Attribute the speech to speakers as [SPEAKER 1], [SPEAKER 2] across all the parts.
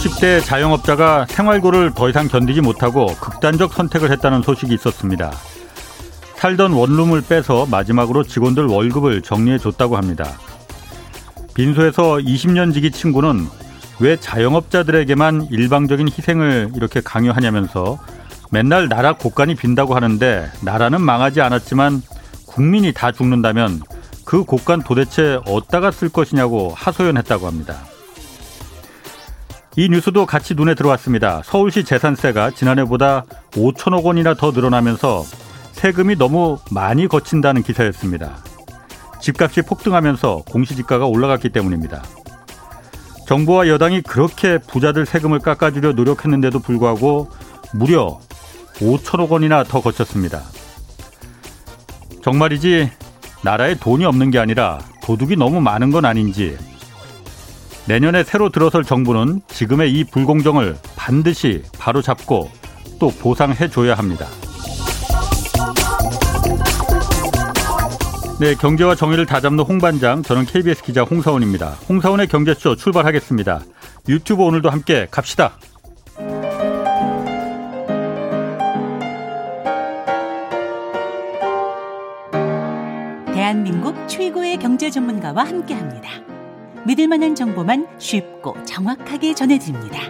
[SPEAKER 1] 50대 자영업자가 생활고를 더 이상 견디지 못하고 극단적 선택을 했다는 소식이 있었습니다. 살던 원룸을 빼서 마지막으로 직원들 월급을 정리해 줬다고 합니다. 빈소에서 20년 지기 친구는 왜 자영업자들에게만 일방적인 희생을 이렇게 강요하냐면서 맨날 나라 곳간이 빈다고 하는데 나라는 망하지 않았지만 국민이 다 죽는다면 그 곳간 도대체 어디다가 쓸 것이냐고 하소연했다고 합니다. 이 뉴스도 같이 눈에 들어왔습니다. 서울시 재산세가 지난해보다 5천억 원이나 더 늘어나면서 세금이 너무 많이 거친다는 기사였습니다. 집값이 폭등하면서 공시지가가 올라갔기 때문입니다. 정부와 여당이 그렇게 부자들 세금을 깎아주려 노력했는데도 불구하고 무려 5천억 원이나 더 거쳤습니다. 정말이지 나라에 돈이 없는 게 아니라 도둑이 너무 많은 건 아닌지 내년에 새로 들어설 정부는 지금의 이 불공정을 반드시 바로잡고 또 보상해 줘야 합니다. 네, 경제와 정의를 다잡는 홍반장, 저는 KBS 기자 홍사원입니다. 홍사원의 경제쇼 출발하겠습니다. 유튜브 오늘도 함께 갑시다.
[SPEAKER 2] 대한민국 최고의 경제 전문가와 함께합니다. 믿을 만한 정보만 쉽고 정확하게 전해드립니다.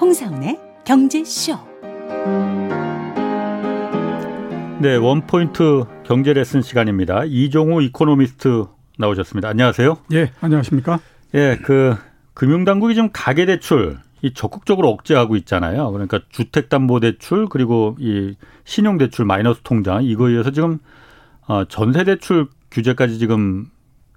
[SPEAKER 2] 홍사훈의 경제쇼.
[SPEAKER 1] 네, 원포인트 경제 레슨 시간입니다. 이종우 이코노미스트 나오셨습니다. 안녕하세요.
[SPEAKER 3] 예, 안녕하십니까?
[SPEAKER 1] 예, 그 금융당국이 지금 가계대출 이 적극적으로 억제하고 있잖아요. 그러니까 주택담보대출 그리고 이 신용대출 마이너스 통장 이거에 의해서 지금 어, 전세대출 규제까지 지금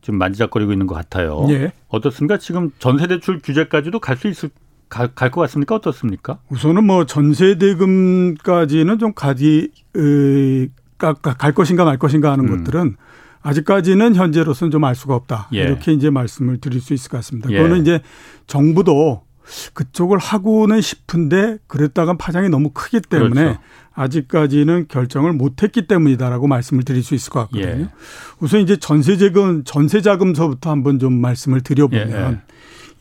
[SPEAKER 1] 지금 만지작거리고 있는 것 같아요. 예. 어떻습니까? 지금 전세대출 규제까지도 갈 수 있을 갈것 같습니까? 어떻습니까?
[SPEAKER 3] 우선은 뭐 전세대금까지는 좀 가지 으, 갈 것인가 말 것인가 하는 음. 것들은 아직까지는 현재로서는 좀 알 수가 없다. 예. 이렇게 이제 말씀을 드릴 수 있을 것 같습니다. 예. 그거는 이제 정부도 그쪽을 하고는 싶은데 그랬다간 파장이 너무 크기 때문에 그렇죠. 아직까지는 결정을 못했기 때문이다라고 말씀을 드릴 수 있을 것 같거든요. 예. 우선 이제 전세자금 전세자금서부터 한번 좀 말씀을 드려보면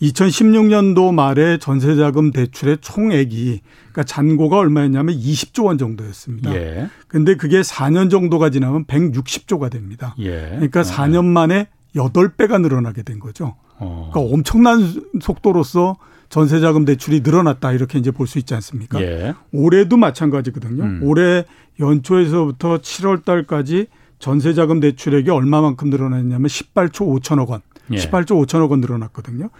[SPEAKER 3] 예. 2016년도 예. 말에 전세자금 대출의 총액이 그러니까 잔고가 얼마였냐면 20조 원 정도였습니다. 예. 근데 그게 4년 정도가 지나면 160조가 됩니다. 예. 그러니까 4년 아. 만에 8배가 늘어나게 된 거죠. 어. 그러니까 엄청난 속도로서 전세자금 대출이 늘어났다 이렇게 이제 볼 수 있지 않습니까? 예. 올해도 마찬가지거든요. 음. 올해 연초에서부터 7월 달까지 전세자금 대출액이 얼마만큼 늘어났냐면 18조 5천억 원, 예. 18조 5천억 원 늘어났거든요.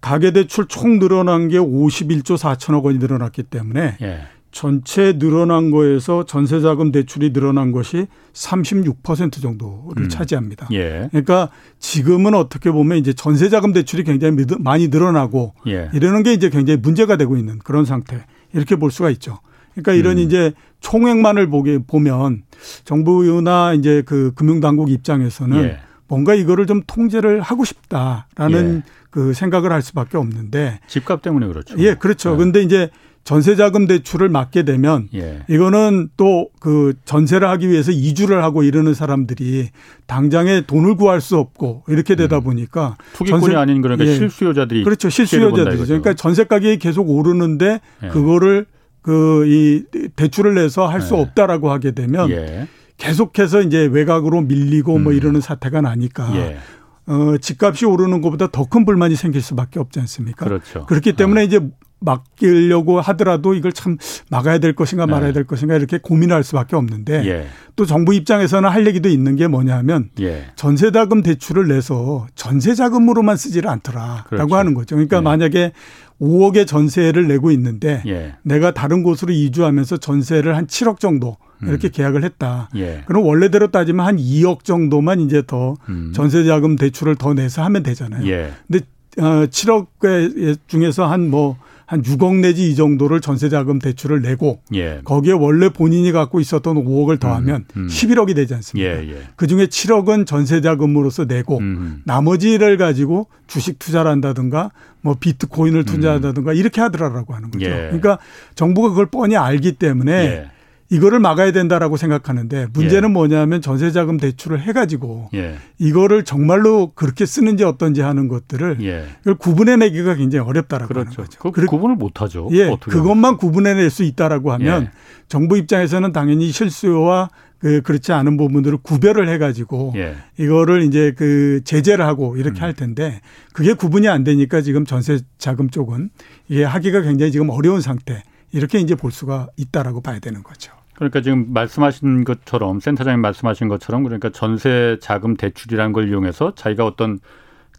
[SPEAKER 3] 가계대출 총 늘어난 게 51조 4천억 원이 늘어났기 때문에 예. 전체 늘어난 거에서 전세자금 대출이 늘어난 것이 36% 정도를 음. 차지합니다. 예. 그러니까 지금은 어떻게 보면 이제 전세자금 대출이 굉장히 많이 늘어나고 예. 이러는 게 이제 굉장히 문제가 되고 있는 그런 상태 이렇게 볼 수가 있죠. 그러니까 이런 음. 이제 총액만을 보게 보면 정부나 이제 그 금융당국 입장에서는 예. 뭔가 이거를 좀 통제를 하고 싶다라는 예. 그 생각을 할 수밖에 없는데
[SPEAKER 1] 집값 때문에 그렇죠.
[SPEAKER 3] 예, 그렇죠. 네. 근데 이제 전세자금 대출을 막게 되면 예. 이거는 또 그 전세를 하기 위해서 이주를 하고 이러는 사람들이 당장에 돈을 구할 수 없고 이렇게 되다 음. 보니까
[SPEAKER 1] 투기꾼이 전세, 아닌 그러니까 예. 실수요자들이
[SPEAKER 3] 그렇죠 실수요자들이죠. 그러니까 전세 가격이 계속 오르는데 예. 그거를 그 이 대출을 내서 할수 예. 없다라고 하게 되면 예. 계속해서 이제 외곽으로 밀리고 뭐 음. 뭐 이러는 사태가 나니까 예. 어, 집값이 오르는 것보다 더 큰 불만이 생길 수밖에 없지 않습니까?
[SPEAKER 1] 그렇죠.
[SPEAKER 3] 그렇기 때문에 어. 이제 막으려고 하더라도 이걸 참 막아야 될 것인가 네. 말아야 될 것인가 이렇게 고민할 수밖에 없는데 예. 또 정부 입장에서는 할 얘기도 있는 게 뭐냐면 예. 전세자금 대출을 내서 전세자금으로만 쓰지를 않더라라고 그렇죠. 하는 거죠. 그러니까 예. 만약에 5억의 전세를 내고 있는데 예. 내가 다른 곳으로 이주하면서 전세를 한 7억 정도 이렇게 음. 계약을 했다. 예. 그럼 원래대로 따지면 한 2억 정도만 이제 더 음. 전세자금 대출을 더 내서 하면 되잖아요. 예. 근데 어 7억 중에서 한 뭐 한 6억 내지 이 정도를 전세자금 대출을 내고 예. 거기에 원래 본인이 갖고 있었던 5억을 더하면 음, 음. 11억이 되지 않습니까? 예, 예. 그중에 7억은 전세자금으로서 내고 음. 나머지를 가지고 주식 투자를 한다든가 뭐 비트코인을 투자한다든가 음. 이렇게 하더라라고 하는 거죠. 예. 그러니까 정부가 그걸 뻔히 알기 때문에 예. 이거를 막아야 된다라고 생각하는데 문제는 예. 뭐냐면 전세자금 대출을 해가지고 예. 이거를 정말로 그렇게 쓰는지 어떤지 하는 것들을 예. 이걸 구분해내기가 굉장히 어렵다라고
[SPEAKER 1] 그렇죠.
[SPEAKER 3] 하는 거죠. 그
[SPEAKER 1] 구분을 못하죠.
[SPEAKER 3] 예, 그것만 구분해낼 수 있다라고 하면 예. 정부 입장에서는 당연히 실수와 그 그렇지 않은 부분들을 구별을 해가지고 예. 이거를 이제 그 제재를 하고 이렇게 음. 할 텐데 그게 구분이 안 되니까 지금 전세 자금 쪽은 이게 하기가 굉장히 지금 어려운 상태 이렇게 이제 볼 수가 있다라고 봐야 되는 거죠.
[SPEAKER 1] 그러니까 지금 말씀하신 것처럼 센터장님 말씀하신 것처럼 그러니까 전세 자금 대출이라는 걸 이용해서 자기가 어떤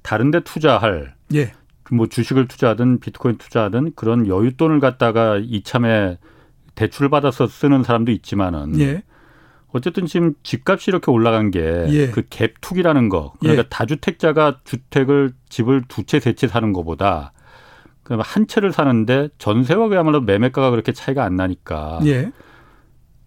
[SPEAKER 1] 다른 데 투자할 예. 뭐 주식을 투자하든 비트코인 투자하든 그런 여윳돈을 갖다가 이참에 대출을 받아서 쓰는 사람도 있지만은 예. 어쨌든 지금 집값이 이렇게 올라간 게그 예. 그 갭투기라는 거 그러니까 예. 다주택자가 주택을 집을 두 채 세 채 사는 것보다 한 채를 사는데 전세와 그야말로 매매가가 그렇게 차이가 안 나니까 예.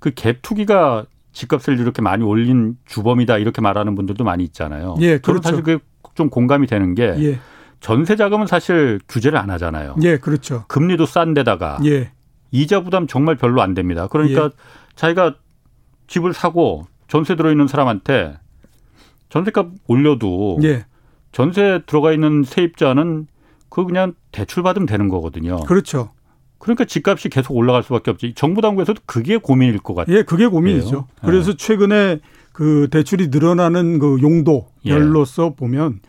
[SPEAKER 1] 그 갭 투기가 집값을 이렇게 많이 올린 주범이다 이렇게 말하는 분들도 많이 있잖아요. 예, 그렇죠. 사실 그게 좀 공감이 되는 게 예. 전세 자금은 사실 규제를 안 하잖아요.
[SPEAKER 3] 예, 그렇죠.
[SPEAKER 1] 금리도 싼 데다가 예. 이자 부담 정말 별로 안 됩니다. 그러니까 예. 자기가 집을 사고 전세 들어 있는 사람한테 전세값 올려도 예. 전세 들어가 있는 세입자는 그 그냥 대출 받으면 되는 거거든요.
[SPEAKER 3] 그렇죠.
[SPEAKER 1] 그러니까 집값이 계속 올라갈 수밖에 없지. 정부 당국에서도 그게 고민일 것 같아요.
[SPEAKER 3] 예, 그게 고민이죠. 예. 그래서 최근에 그 대출이 늘어나는 그 용도별로서 예. 보면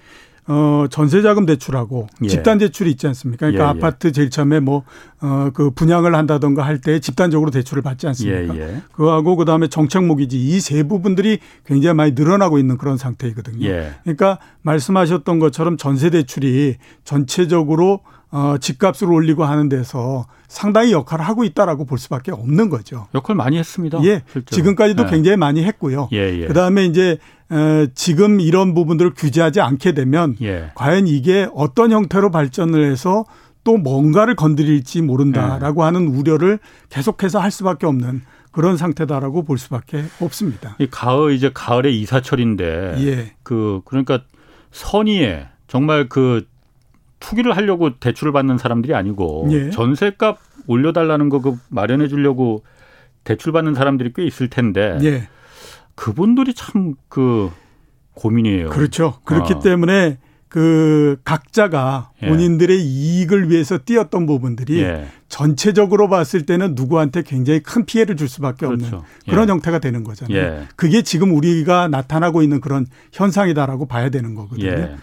[SPEAKER 3] 어, 전세자금 대출하고 예. 집단 대출이 있지 않습니까? 그러니까 예, 예. 아파트 제일 처음에 뭐, 어, 그 분양을 한다던가 할 때 집단적으로 대출을 받지 않습니까? 예, 예. 그거하고 그 다음에 정책모기지 이 세 부분들이 굉장히 많이 늘어나고 있는 그런 상태이거든요. 예. 그러니까 말씀하셨던 것처럼 전세 대출이 전체적으로 어, 집값을 올리고 하는 데서 상당히 역할을 하고 있다라고 볼 수밖에 없는 거죠.
[SPEAKER 1] 역할 많이 했습니다.
[SPEAKER 3] 예. 실제로. 지금까지도 네. 굉장히 많이 했고요. 예, 예. 그다음에 이제 어, 지금 이런 부분들을 규제하지 않게 되면 예. 과연 이게 어떤 형태로 발전을 해서 또 뭔가를 건드릴지 모른다라고 예. 하는 우려를 계속해서 할 수밖에 없는 그런 상태다라고 볼 수밖에 없습니다.
[SPEAKER 1] 이 가을 이제 가을의 이사철인데 예. 그 그러니까 선의에 정말 그 투기를 하려고 대출을 받는 사람들이 아니고 예. 전세값 올려달라는 거 그 마련해 주려고 대출 받는 사람들이 꽤 있을 텐데 예. 그분들이 참 그 고민이에요.
[SPEAKER 3] 그렇죠. 그렇기 어. 때문에 그 각자가 예. 본인들의 이익을 위해서 뛰었던 부분들이 예. 전체적으로 봤을 때는 누구한테 굉장히 큰 피해를 줄 수밖에 없는 그렇죠. 그런 예. 형태가 되는 거잖아요. 예. 그게 지금 우리가 나타나고 있는 그런 현상이다라고 봐야 되는 거거든요.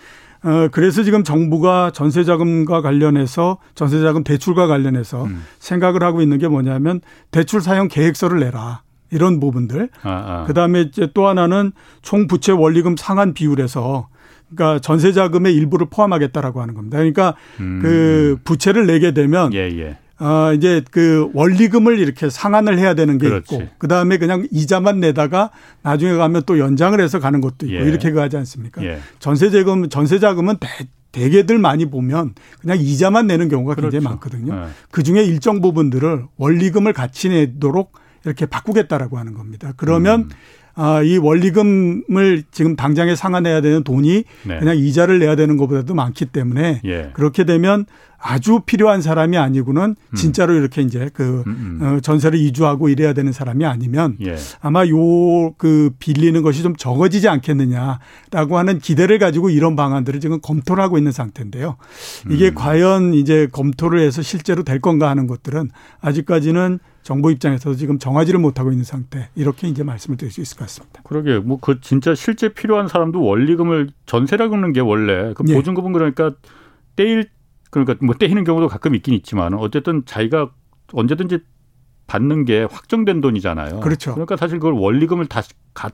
[SPEAKER 3] 예. 어, 그래서 지금 정부가 전세자금과 관련해서 전세자금 대출과 관련해서 음. 생각을 하고 있는 게 뭐냐면 대출 사용 계획서를 내라. 이런 부분들. 아, 아. 그다음에 이제 또 하나는 총 부채 원리금 상한 비율에서 그러니까 전세 자금의 일부를 포함하겠다라고 하는 겁니다. 그러니까 음. 그 부채를 내게 되면 예, 예. 어, 이제 그 원리금을 이렇게 상환을 해야 되는 게 그렇지. 있고 그 다음에 그냥 이자만 내다가 나중에 가면 또 연장을 해서 가는 것도 있고 예. 이렇게 가지 않습니까? 예. 전세자금 전세자금은 대, 대개들 많이 보면 그냥 이자만 내는 경우가 그렇죠. 굉장히 많거든요. 네. 그 중에 일정 부분들을 원리금을 같이 내도록 이렇게 바꾸겠다라고 하는 겁니다. 그러면 음. 아, 이 원리금을 지금 당장에 상환해야 되는 돈이 네. 그냥 이자를 내야 되는 것보다도 많기 때문에 예. 그렇게 되면 아주 필요한 사람이 아니고는 음. 진짜로 이렇게 이제 그 음, 음. 어, 전세를 이주하고 이래야 되는 사람이 아니면 예. 아마 요 그 빌리는 것이 좀 적어지지 않겠느냐라고 하는 기대를 가지고 이런 방안들을 지금 검토를 하고 있는 상태인데요. 이게 음. 과연 이제 검토를 해서 실제로 될 건가 하는 것들은 아직까지는 정부 입장에서도 지금 정하지를 못하고 있는 상태 이렇게 이제 말씀을 드릴 수 있을 것 같습니다.
[SPEAKER 1] 그러게 뭐 그 진짜 실제 필요한 사람도 원리금을 전세라고 하는 게 원래 그 예. 보증금은 그러니까 떼일 그러니까 뭐 떼이는 경우도 가끔 있긴 있지만 어쨌든 자기가 언제든지 받는 게 확정된 돈이잖아요.
[SPEAKER 3] 그렇죠.
[SPEAKER 1] 그러니까 사실 그걸 원리금을 다시 가,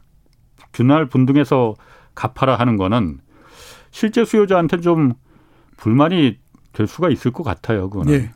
[SPEAKER 1] 균할 분등해서 갚아라 하는 거는 실제 수요자한테 좀 불만이 될 수가 있을 것 같아요. 그거는. 예.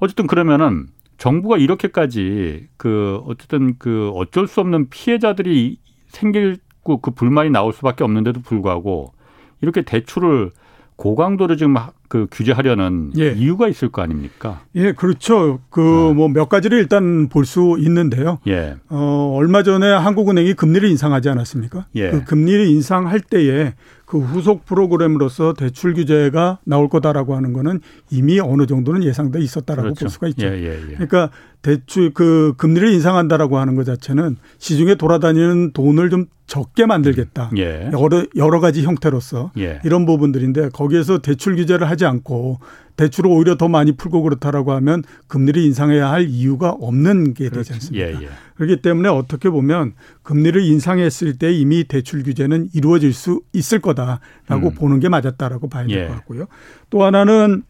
[SPEAKER 1] 어쨌든 그러면은 정부가 이렇게까지 그 어쨌든 그 어쩔 수 없는 피해자들이 생길 그 불만이 나올 수밖에 없는데도 불구하고 이렇게 대출을 고강도로 지금 그 규제하려는 예. 이유가 있을 거 아닙니까?
[SPEAKER 3] 예, 그렇죠. 그 뭐몇 네. 가지를 일단 볼 수 있는데요. 예. 어, 얼마 전에 한국은행이 금리를 인상하지 않았습니까? 예. 그 금리를 인상할 때에 그 후속 프로그램으로서 대출 규제가 나올 거다라고 하는 거는 이미 어느 정도는 예상돼 있었다라고 그렇죠. 볼 수가 있죠. 예, 예, 예. 그러니까 대출 그 금리를 인상한다라고 하는 것 자체는 시중에 돌아다니는 돈을 좀 적게 만들겠다. 예. 여러 여러 가지 형태로서 예. 이런 부분들인데 거기에서 대출 규제를 하지 않고 대출을 오히려 더 많이 풀고 그렇다라고 하면 금리를 인상해야 할 이유가 없는 게 되지 않습니까? 예, 예. 그렇기 때문에 어떻게 보면 금리를 인상했을 때 이미 대출 규제는 이루어질 수 있을 거다라고 음. 보는 게 맞았다라고 봐야 될것 예. 같고요. 또 하나는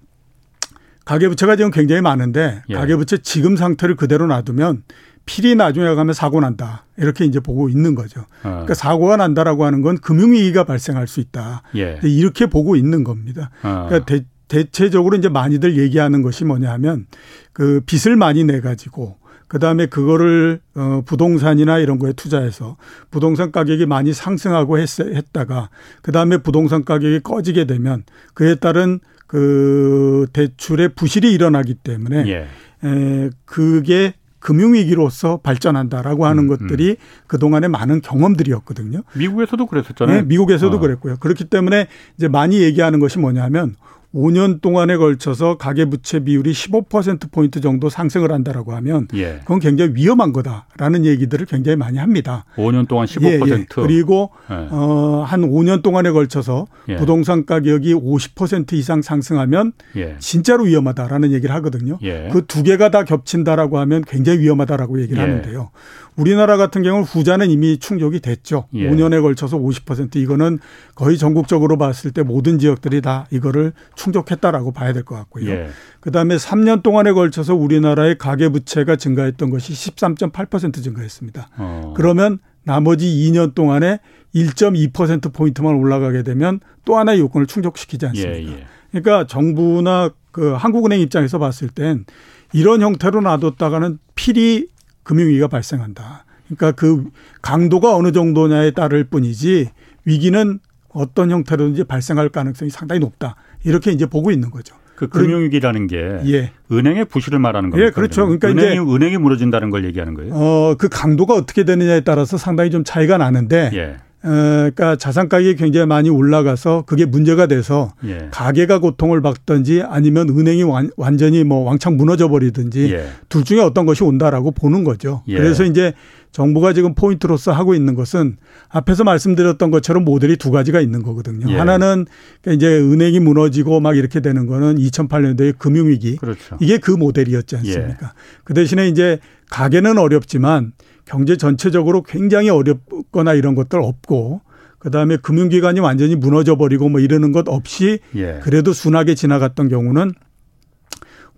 [SPEAKER 3] 가계부채가 지금 굉장히 많은데 예. 가계부채 지금 상태를 그대로 놔두면 필히 나중에 가면 사고 난다. 이렇게 이제 보고 있는 거죠. 어. 그러니까 사고가 난다라고 하는 건 금융위기가 발생할 수 있다. 예. 이렇게 보고 있는 겁니다. 어. 그러니까 대, 대체적으로 이제 많이들 얘기하는 것이 뭐냐 하면 그 빚을 많이 내 가지고 그다음에 그거를 어 부동산이나 이런 거에 투자해서 부동산 가격이 많이 상승하고 했, 했다가 그다음에 부동산 가격이 꺼지게 되면 그에 따른 그 대출의 부실이 일어나기 때문에 예. 에 그게 금융위기로서 발전한다라고 하는 음, 것들이 음. 그동안의 많은 경험들이었거든요.
[SPEAKER 1] 미국에서도 그랬었잖아요. 네,
[SPEAKER 3] 미국에서도 어. 그랬고요. 그렇기 때문에 이제 많이 얘기하는 것이 뭐냐면 5년 동안에 걸쳐서 가계 부채 비율이 15%포인트 정도 상승을 한다라고 하면 예. 그건 굉장히 위험한 거다라는 얘기들을 굉장히 많이 합니다.
[SPEAKER 1] 5년 동안 15%. 예, 예.
[SPEAKER 3] 그리고 예. 어, 한 5년 동안에 걸쳐서 예. 부동산 가격이 50% 이상 상승하면 예. 진짜로 위험하다라는 얘기를 하거든요. 그 두 개가 다 겹친다라고 하면 굉장히 위험하다라고 얘기를 하는데요. 우리나라 같은 경우는 후자는 이미 충족이 됐죠. 예. 5년에 걸쳐서 50% 이거는 거의 전국적으로 봤을 때 모든 지역들이 다 이거를 충 족했다라고 봐야 될 것 같고요. 예. 그다음에 3년 동안에 걸쳐서 우리나라의 가계 부채가 증가했던 것이 13.8% 증가했습니다. 어. 그러면 나머지 2년 동안에 1.2% 포인트만 올라가게 되면 또 하나의 요건을 충족시키지 않습니까? 예, 예. 그러니까 정부나 그 한국은행 입장에서 봤을 땐 이런 형태로 놔뒀다가는 필히 금융위기가 발생한다. 그러니까 그 강도가 어느 정도냐에 따를 뿐이지 위기는 어떤 형태로든지 발생할 가능성이 상당히 높다. 이렇게 이제 보고 있는 거죠.
[SPEAKER 1] 그 금융위기라는 게 예. 은행의 부실을 말하는 겁니다.
[SPEAKER 3] 예, 그렇죠. 그러니까
[SPEAKER 1] 은행이, 이제 은행이 무너진다는 걸 얘기하는 거예요.
[SPEAKER 3] 어, 그 강도가 어떻게 되느냐에 따라서 상당히 좀 차이가 나는데 예. 어, 그러니까 자산 가격이 굉장히 많이 올라가서 그게 문제가 돼서 예. 가계가 고통을 받든지 아니면 은행이 완, 완전히 뭐 왕창 무너져 버리든지 예. 둘 중에 어떤 것이 온다라고 보는 거죠. 예. 그래서 이제 정부가 지금 포인트로서 하고 있는 것은 앞에서 말씀드렸던 것처럼 모델이 두 가지가 있는 거거든요. 예. 하나는 그러니까 이제 은행이 무너지고 막 이렇게 되는 거는 2008년도의 금융위기. 그렇죠. 이게 그 모델이었지 않습니까? 예. 그 대신에 이제 가계는 어렵지만 경제 전체적으로 굉장히 어렵거나 이런 것들 없고 그다음에 금융기관이 완전히 무너져 버리고 뭐 이러는 것 없이 예. 그래도 순하게 지나갔던 경우는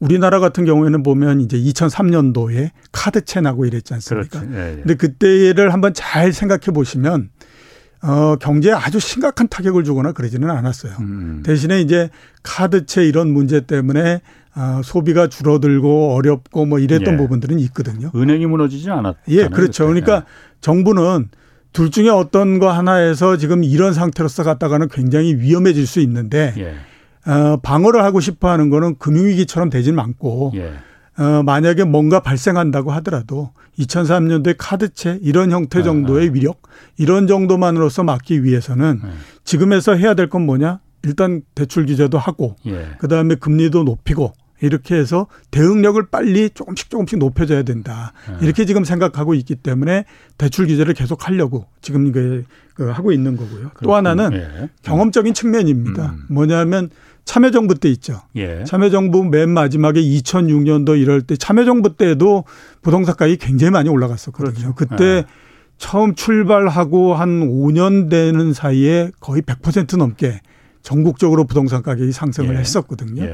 [SPEAKER 3] 우리나라 같은 경우에는 보면 이제 2003년도에 카드 채 나고 이랬지 않습니까? 그렇죠. 예, 예. 근데 그때를 한번 잘 생각해 보시면 어, 경제에 아주 심각한 타격을 주거나 그러지는 않았어요. 음. 대신에 이제 카드채 이런 문제 때문에 아, 소비가 줄어들고 어렵고 뭐 이랬던 예. 부분들은 있거든요.
[SPEAKER 1] 은행이 무너지지 않았
[SPEAKER 3] 예, 그렇죠. 그때. 그러니까 예. 정부는 둘 중에 어떤 거 하나에서 지금 이런 상태로서 갔다가는 굉장히 위험해질 수 있는데 예. 어, 방어를 하고 싶어 하는 거는 금융위기처럼 되지는 않고 예. 어, 만약에 뭔가 발생한다고 하더라도 2003년도에 카드채 이런 형태 아, 정도의 아. 위력 이런 정도만으로서 막기 위해서는 예. 지금에서 해야 될 건 뭐냐? 일단 대출 규제도 하고 예. 그다음에 금리도 높이고 이렇게 해서 대응력을 빨리 조금씩 조금씩 높여줘야 된다. 예. 이렇게 지금 생각하고 있기 때문에 대출 규제를 계속 하려고 지금 그, 그 하고 있는 거고요. 그렇군요. 또 하나는 예. 경험적인 측면입니다. 음. 뭐냐면 참여정부 때 있죠. 예. 참여정부 맨 마지막에 2006년도 이럴 때 참여정부 때도 부동산 가격이 굉장히 많이 올라갔었거든요. 그렇죠. 그때 예. 처음 출발하고 한 5년 되는 사이에 거의 100% 넘게 전국적으로 부동산 가격이 상승을 예. 했었거든요.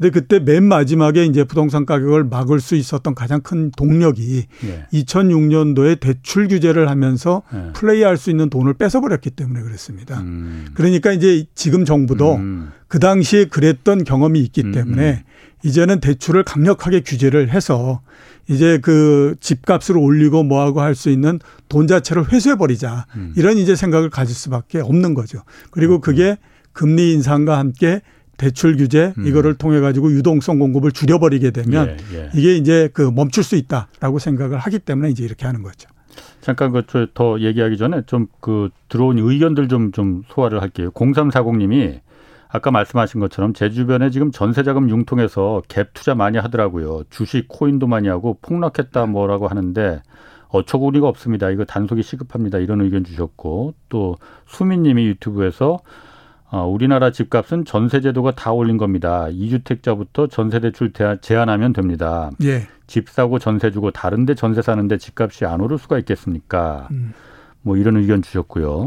[SPEAKER 3] 예. 근데 그때 맨 마지막에 이제 부동산 가격을 막을 수 있었던 가장 큰 동력이 예. 2006년도에 대출 규제를 하면서 예. 플레이할 수 있는 돈을 뺏어버렸기 때문에 그랬습니다. 음. 그러니까 이제 지금 정부도 음. 그 당시에 그랬던 경험이 있기 음. 때문에 이제는 대출을 강력하게 규제를 해서 이제 그 집값을 올리고 뭐하고 할 수 있는 돈 자체를 회수해버리자. 음. 이런 이제 생각을 가질 수밖에 없는 거죠. 그리고 그게 금리 인상과 함께 대출 규제 음. 이거를 통해 가지고 유동성 공급을 줄여버리게 되면 예, 예. 이게 이제 그 멈출 수 있다라고 생각을 하기 때문에 이제 이렇게 하는 거죠.
[SPEAKER 1] 잠깐 그더 얘기하기 전에 좀 그 들어온 의견들 좀좀 소화를 할게요. 0340님이 아까 말씀하신 것처럼 제 주변에 지금 전세자금 융통해서 갭 투자 많이 하더라고요. 주식, 코인도 많이 하고 폭락했다 뭐라고 하는데 어처구니가 없습니다. 이거 단속이 시급합니다. 이런 의견 주셨고 또 수민님이 유튜브에서 어, 우리나라 집값은 전세 제도가 다 올린 겁니다. 이주택자부터 전세 대출 제한하면 됩니다. 예. 집 사고 전세 주고 다른데 전세 사는데 집값이 안 오를 수가 있겠습니까? 음. 뭐 이런 의견 주셨고요.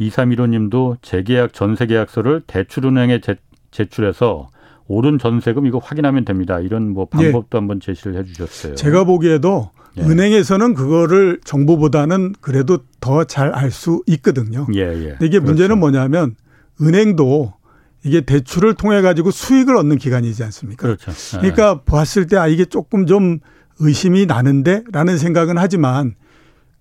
[SPEAKER 1] 2315님도 재계약 전세 계약서를 대출은행에 제, 제출해서 오른 전세금 이거 확인하면 됩니다. 이런 뭐 예. 방법도 예. 한번 제시를 해 주셨어요.
[SPEAKER 3] 제가 보기에도 예. 은행에서는 그거를 정부보다는 그래도 더 잘 알 수 있거든요. 예, 예. 이게 문제는 그렇죠. 뭐냐면 은행도 이게 대출을 통해 가지고 수익을 얻는 기관이지 않습니까? 그렇죠. 예. 그러니까 봤을 때 아 이게 조금 좀 의심이 나는데라는 생각은 하지만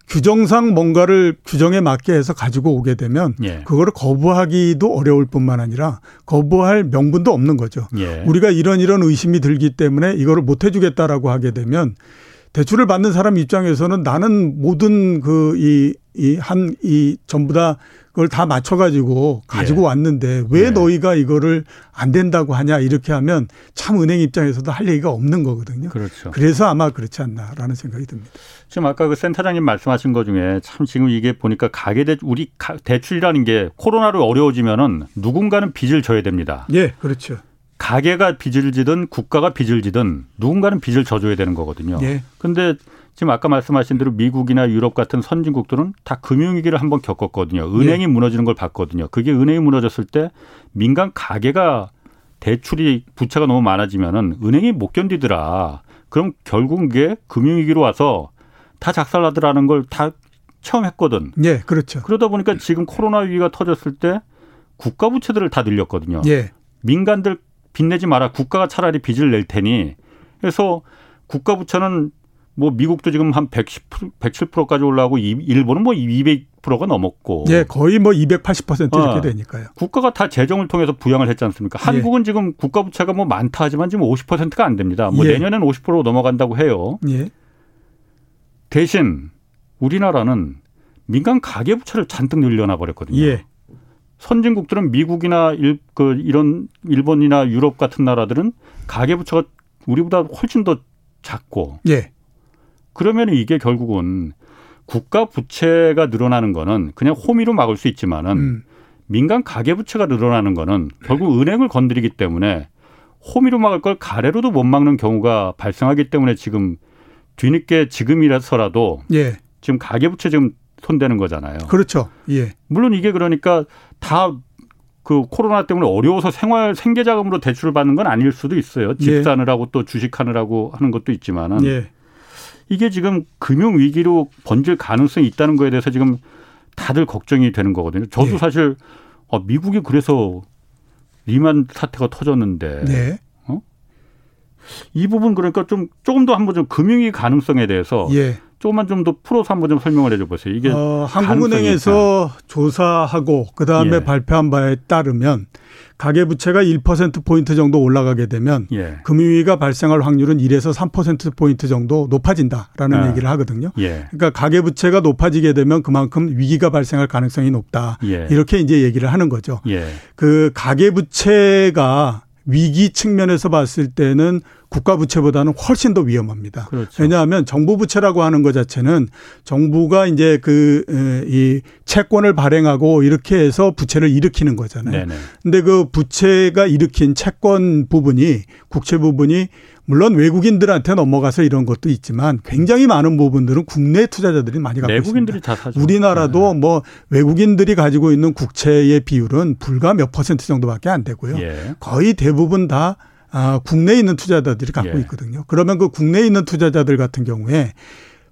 [SPEAKER 3] 규정상 뭔가를 규정에 맞게 해서 가지고 오게 되면 예. 그거를 거부하기도 어려울 뿐만 아니라 거부할 명분도 없는 거죠. 예. 우리가 이런 이런 의심이 들기 때문에 이거를 못 해주겠다라고 하게 되면 대출을 받는 사람 입장에서는 나는 모든 그 이 이 한이 이 전부 다 그걸 다 맞춰가지고 가지고 예. 왔는데 왜 예. 너희가 이거를 안 된다고 하냐 이렇게 하면 참 은행 입장에서도 할 얘기가 없는 거거든요. 그렇죠. 그래서 아마 그렇지 않나라는 생각이 듭니다.
[SPEAKER 1] 지금 아까 그 센터장님 말씀하신 것 중에 참 지금 이게 보니까 가계 대 우리 대출이라는 게 코로나로 어려워지면은 누군가는 빚을 져야 됩니다.
[SPEAKER 3] 예, 그렇죠.
[SPEAKER 1] 가게가 빚을 지든 국가가 빚을 지든 누군가는 빚을 져줘야 되는 거거든요. 예. 근데 지금 아까 말씀하신 대로 미국이나 유럽 같은 선진국들은 다 금융위기를 한번 겪었거든요. 은행이 네. 무너지는 걸 봤거든요. 그게 은행이 무너졌을 때 민간 가게가 대출이 부채가 너무 많아지면은 은행이 못 견디더라. 그럼 결국 이게 금융위기로 와서 다 작살나더라는 걸다 처음 했거든.
[SPEAKER 3] 예, 그렇죠.
[SPEAKER 1] 그러다 보니까 지금 코로나 위기가 터졌을 때 국가 부채들을 다 늘렸거든요. 예. 민간들 빚내지 마라. 국가가 차라리 빚을 낼 테니. 그래서 국가 부채는 뭐 미국도 지금 한 110%, 107%까지 올라가고 일본은 뭐 200%가 넘었고.
[SPEAKER 3] 예, 거의 뭐 280% 이렇게 어, 되니까요.
[SPEAKER 1] 국가가 다 재정을 통해서 부양을 했지 않습니까? 예. 한국은 지금 국가 부채가 뭐 많다 하지만 지금 50%가 안 됩니다. 뭐 예. 내년엔 50% 넘어간다고 해요. 예. 대신 우리나라는 민간 가계 부채를 잔뜩 늘려놔 버렸거든요. 예. 선진국들은 미국이나 일, 그 이런 일본이나 유럽 같은 나라들은 가계 부채가 우리보다 훨씬 더 작고 예. 그러면 이게 결국은 국가 부채가 늘어나는 거는 그냥 호미로 막을 수 있지만은 음. 민간 가계 부채가 늘어나는 거는 결국 은행을 건드리기 때문에 호미로 막을 걸 가래로도 못 막는 경우가 발생하기 때문에 지금 뒤늦게 지금이라서라도 예. 지금 가계 부채 지금 손대는 거잖아요.
[SPEAKER 3] 그렇죠. 예.
[SPEAKER 1] 물론 이게 그러니까 다 그 코로나 때문에 어려워서 생활 생계 자금으로 대출을 받는 건 아닐 수도 있어요. 집 예. 사느라고 또 주식 하느라고 하는 것도 있지만은 예. 이게 지금 금융 위기로 번질 가능성이 있다는 거에 대해서 지금 다들 걱정이 되는 거거든요. 저도 네. 사실 어, 미국이 그래서 리만 사태가 터졌는데 네. 어? 이 부분 그러니까 좀 조금 더 한번 좀 금융위 가능성에 대해서 예. 조금만 좀 더 풀어서 한번 좀 설명을 해줘 보세요. 이게 어,
[SPEAKER 3] 한국은행에서 조사하고 그 다음에 예. 발표한 바에 따르면 가계 부채가 1%포인트 정도 올라가게 되면 예. 금융위기가 발생할 확률은 1에서 3%포인트 정도 높아진다라는 아. 얘기를 하거든요. 예. 그러니까 가계 부채가 높아지게 되면 그만큼 위기가 발생할 가능성이 높다. 예. 이렇게 이제 얘기를 하는 거죠. 예. 그 가계 부채가 위기 측면에서 봤을 때는 국가 부채보다는 훨씬 더 위험합니다. 그렇죠. 왜냐하면 정부 부채라고 하는 것 자체는 정부가 이제 그 이 채권을 발행하고 이렇게 해서 부채를 일으키는 거잖아요. 네네. 근데 그 부채가 일으킨 채권 부분이 국채 부분이 물론 외국인들한테 넘어가서 이런 것도 있지만 굉장히 많은 부분들은 국내 투자자들이 많이 갖고
[SPEAKER 1] 외국인들이
[SPEAKER 3] 있습니다.
[SPEAKER 1] 다 사죠.
[SPEAKER 3] 우리나라도 네. 뭐 외국인들이 가지고 있는 국채의 비율은 불과 몇 퍼센트 정도밖에 안 되고요. 예. 거의 대부분 다 아, 국내에 있는 투자자들이 갖고 예. 있거든요. 그러면 그 국내에 있는 투자자들 같은 경우에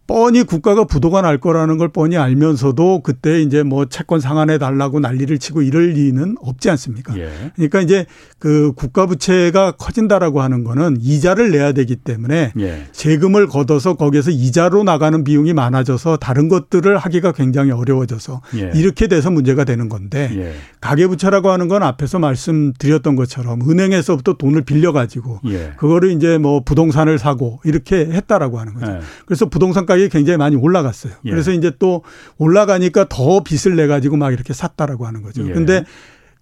[SPEAKER 3] 뻔히 국가가 부도가 날 거라는 걸 뻔히 알면서도 그때 이제 뭐 채권 상환해 달라고 난리를 치고 이럴 리는 없지 않습니까? 예. 그러니까 이제 그 국가 부채가 커진다라고 하는 거는 이자를 내야 되기 때문에 예. 세금을 걷어서 거기에서 이자로 나가는 비용이 많아져서 다른 것들을 하기가 굉장히 어려워져서 예. 이렇게 돼서 문제가 되는 건데 예. 가계 부채라고 하는 건 앞에서 말씀드렸던 것처럼 은행에서부터 돈을 빌려 가지고 예. 그거를 이제 뭐 부동산을 사고 이렇게 했다라고 하는 거죠. 예. 그래서 부동산 가격이 굉장히 많이 올라갔어요. 예. 그래서 이제 또 올라가니까 더 빚을 내 가지고 막 이렇게 샀다라고 하는 거죠. 예. 근데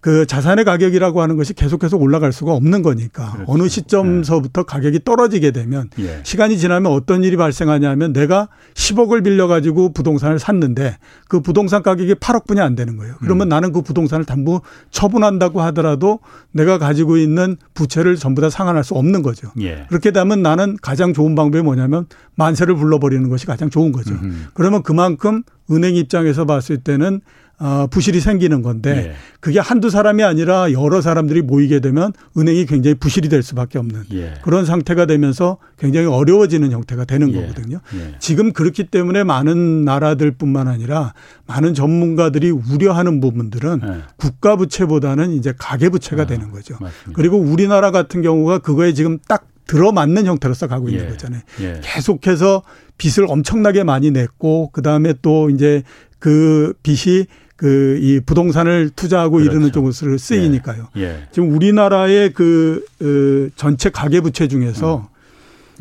[SPEAKER 3] 그 자산의 가격이라고 하는 것이 계속해서 올라갈 수가 없는 거니까 그렇죠. 어느 시점서부터 네. 가격이 떨어지게 되면 예. 시간이 지나면 어떤 일이 발생하냐면 내가 10억을 빌려 가지고 부동산을 샀는데 그 부동산 가격이 8억분이 안 되는 거예요. 그러면 음. 나는 그 부동산을 담보 처분한다고 하더라도 내가 가지고 있는 부채를 전부 다 상환할 수 없는 거죠. 예. 그렇게 되면 나는 가장 좋은 방법이 뭐냐면 만세를 불러버리는 것이 가장 좋은 거죠. 음흠. 그러면 그만큼 은행 입장에서 봤을 때는 어, 부실이 생기는 건데 예. 그게 한두 사람이 아니라 여러 사람들이 모이게 되면 은행이 굉장히 부실이 될 수밖에 없는 예. 그런 상태가 되면서 굉장히 어려워지는 형태가 되는 예. 거거든요. 예. 지금 그렇기 때문에 많은 나라들뿐만 아니라 많은 전문가들이 우려하는 부분들은 예. 국가 부채보다는 이제 가계 부채가 아, 되는 거죠. 맞습니다. 그리고 우리나라 같은 경우가 그거에 지금 딱 들어맞는 형태로서 가고 있는 예. 거잖아요. 계속해서 빚을 엄청나게 많이 냈고 그다음에 또 이제 그 빚이 그 이 부동산을 투자하고 그렇죠. 이러는 쪽으로 쓰이니까요. 예. 예. 지금 우리나라의 그 어, 전체 가계 부채 중에서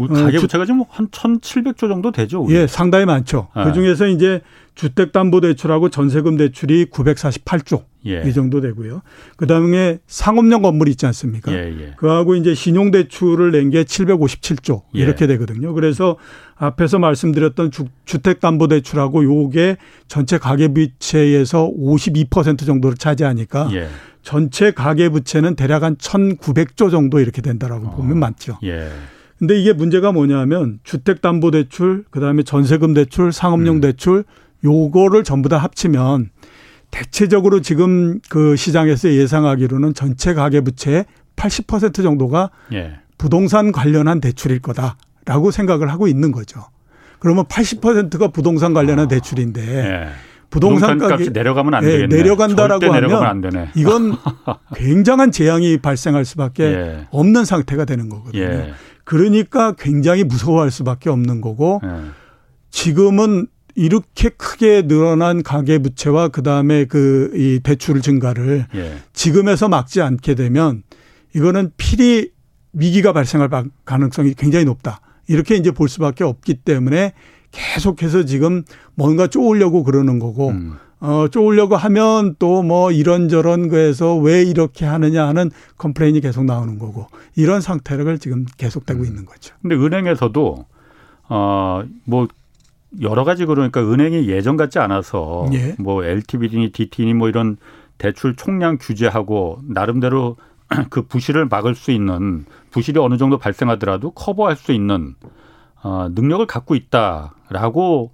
[SPEAKER 1] 음. 가계 부채가 지금 한 1,700조 정도 되죠.
[SPEAKER 3] 우리. 예, 상당히 많죠. 아. 그 중에서 이제 주택담보대출하고 전세금 대출이 948조 예. 이 정도 되고요. 그 다음에 상업용 건물 있지 않습니까? 예, 예. 그하고 이제 신용대출을 낸 게 757조 예. 이렇게 되거든요. 그래서 앞에서 말씀드렸던 주, 택담보대출하고 요게 전체 가계부채에서 52% 정도를 차지하니까 예. 전체 가계부채는 대략 한 1,900조 정도 이렇게 된다라고 어. 보면 많죠. 예. 근데 이게 문제가 뭐냐면 주택담보대출, 그다음에 전세금 대출, 상업용 음. 대출 요거를 전부 다 합치면 대체적으로 지금 그 시장에서 예상하기로는 전체 가계부채의 80% 정도가 예. 부동산 관련한 대출일 거다 라고 생각을 하고 있는 거죠. 그러면 80%가 부동산 관련한 아. 대출인데 예.
[SPEAKER 1] 부동산 값이 내려가면 안 예, 되겠네.
[SPEAKER 3] 내려간다라고 하면 이건 굉장한 재앙이 발생할 수밖에 예. 없는 상태가 되는 거거든요. 예. 그러니까 굉장히 무서워할 수밖에 없는 거고 예. 지금은 이렇게 크게 늘어난 가계 부채와 그다음에 그 이 대출 증가를 예. 지금에서 막지 않게 되면 이거는 필히 위기가 발생할 가능성이 굉장히 높다. 이렇게 이제 볼 수밖에 없기 때문에 계속해서 지금 뭔가 쪼으려고 그러는 거고 음. 어, 쪼으려고 하면 또 뭐 이런저런 거에서 왜 이렇게 하느냐 하는 complain이 계속 나오는 거고 이런 상태를 지금 계속되고 음. 있는 거죠.
[SPEAKER 1] 근데 은행에서도 어, 뭐 여러 가지 그러니까 은행이 예전 같지 않아서 예. 뭐 LTV니 DTI니 뭐 이런 대출 총량 규제하고 나름대로 그 부실을 막을 수 있는 부실이 어느 정도 발생하더라도 커버할 수 있는 어, 능력을 갖고 있다라고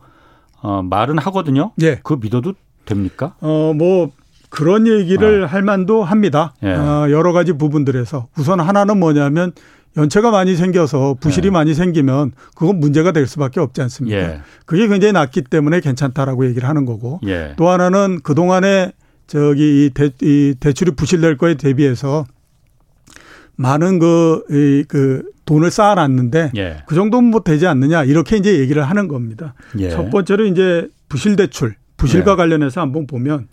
[SPEAKER 1] 어, 말은 하거든요. 예. 그 믿어도 됩니까?
[SPEAKER 3] 어, 뭐 그런 얘기를 어. 할 만도 합니다. 예. 어, 여러 가지 부분들에서 우선 하나는 뭐냐면 연체가 많이 생겨서 부실이 예. 많이 생기면 그건 문제가 될 수밖에 없지 않습니까? 예. 그게 굉장히 낮기 때문에 괜찮다라고 얘기를 하는 거고 예. 또 하나는 그 동안에 저기 이, 대, 이 대출이 부실될 거에 대비해서 많은 그, 이, 그 돈을 쌓아놨는데 예. 그 정도면 뭐 되지 않느냐 이렇게 이제 얘기를 하는 겁니다. 예. 첫 번째로 이제 부실 대출, 부실과 예. 관련해서 한번 보면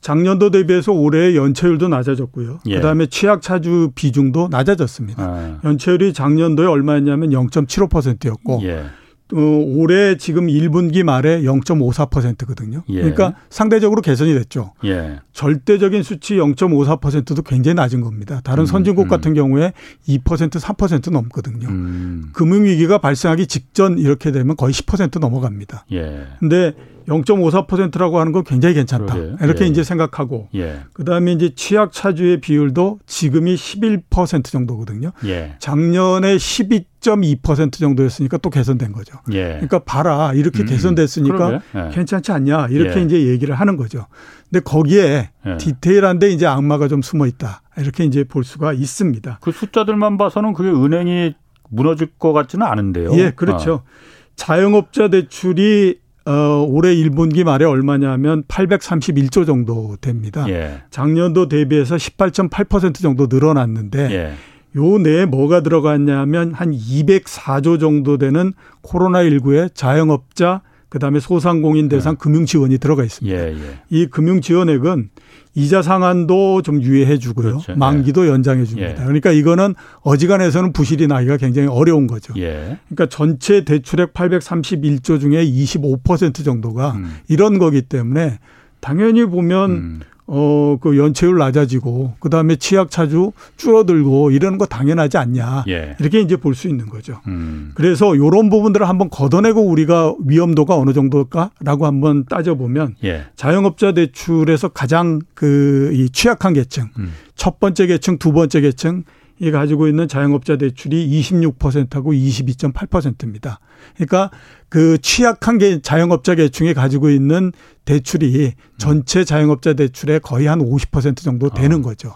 [SPEAKER 3] 작년도 대비해서 올해 연체율도 낮아졌고요. 예. 그다음에 취약 차주 비중도 낮아졌습니다. 아. 연체율이 작년도에 얼마였냐면 0.75%였고 예. 어, 올해 지금 1분기 말에 0.54%거든요. 예. 그러니까 상대적으로 개선이 됐죠. 예. 절대적인 수치 0.54%도 굉장히 낮은 겁니다. 다른 음, 선진국 음. 같은 경우에 2% 3% 넘거든요. 음. 금융위기가 발생하기 직전 이렇게 되면 거의 10% 넘어갑니다. 예. 근데 0.54%라고 하는 건 굉장히 괜찮다. 그러게. 이렇게 예. 이제 생각하고 예. 그다음에 이제 취약 차주의 비율도 지금이 11% 정도거든요. 예. 작년에 12.2% 정도였으니까 또 개선된 거죠. 예. 그러니까 봐라 이렇게 음. 개선됐으니까 예. 괜찮지 않냐 이렇게 예. 이제 얘기를 하는 거죠. 근데 거기에 디테일한데 이제 악마가 좀 숨어 있다 이렇게 이제 볼 수가 있습니다.
[SPEAKER 1] 그 숫자들만 봐서는 그게 은행이 무너질 것 같지는 않은데요.
[SPEAKER 3] 예, 그렇죠. 아. 자영업자 대출이 어, 올해 1분기 말에 얼마냐면 831조 정도 됩니다. 예. 작년도 대비해서 18.8% 정도 늘어났는데 예. 요 내에 뭐가 들어갔냐면 한 204조 정도 되는 코로나19의 자영업자 그다음에 소상공인 대상 네. 금융 지원이 들어가 있습니다. 예, 예. 이 금융 지원액은 이자 상한도 좀 유예해 주고요. 그렇죠. 만기도 예. 연장해 줍니다. 예. 그러니까 이거는 어지간해서는 부실이 나기가 굉장히 어려운 거죠. 예. 그러니까 전체 대출액 831조 중에 25% 정도가 음. 이런 거기 때문에 당연히 보면 음. 어, 그 연체율 낮아지고 그 다음에 치약 차주 줄어들고 이러는 거 당연하지 않냐. 예. 이렇게 이제 볼 수 있는 거죠. 음. 그래서 요런 부분들을 한번 걷어내고 우리가 위험도가 어느 정도일까라고 한번 따져보면 예. 자영업자 대출에서 가장 그 이 취약한 계층 음. 첫 번째 계층, 두 번째 계층 이 가지고 있는 자영업자 대출이 26%하고 22.8%입니다. 그러니까 그 취약한 게 자영업자 계층이 가지고 있는 대출이 전체 자영업자 대출의 거의 한 50% 정도 되는 아. 거죠.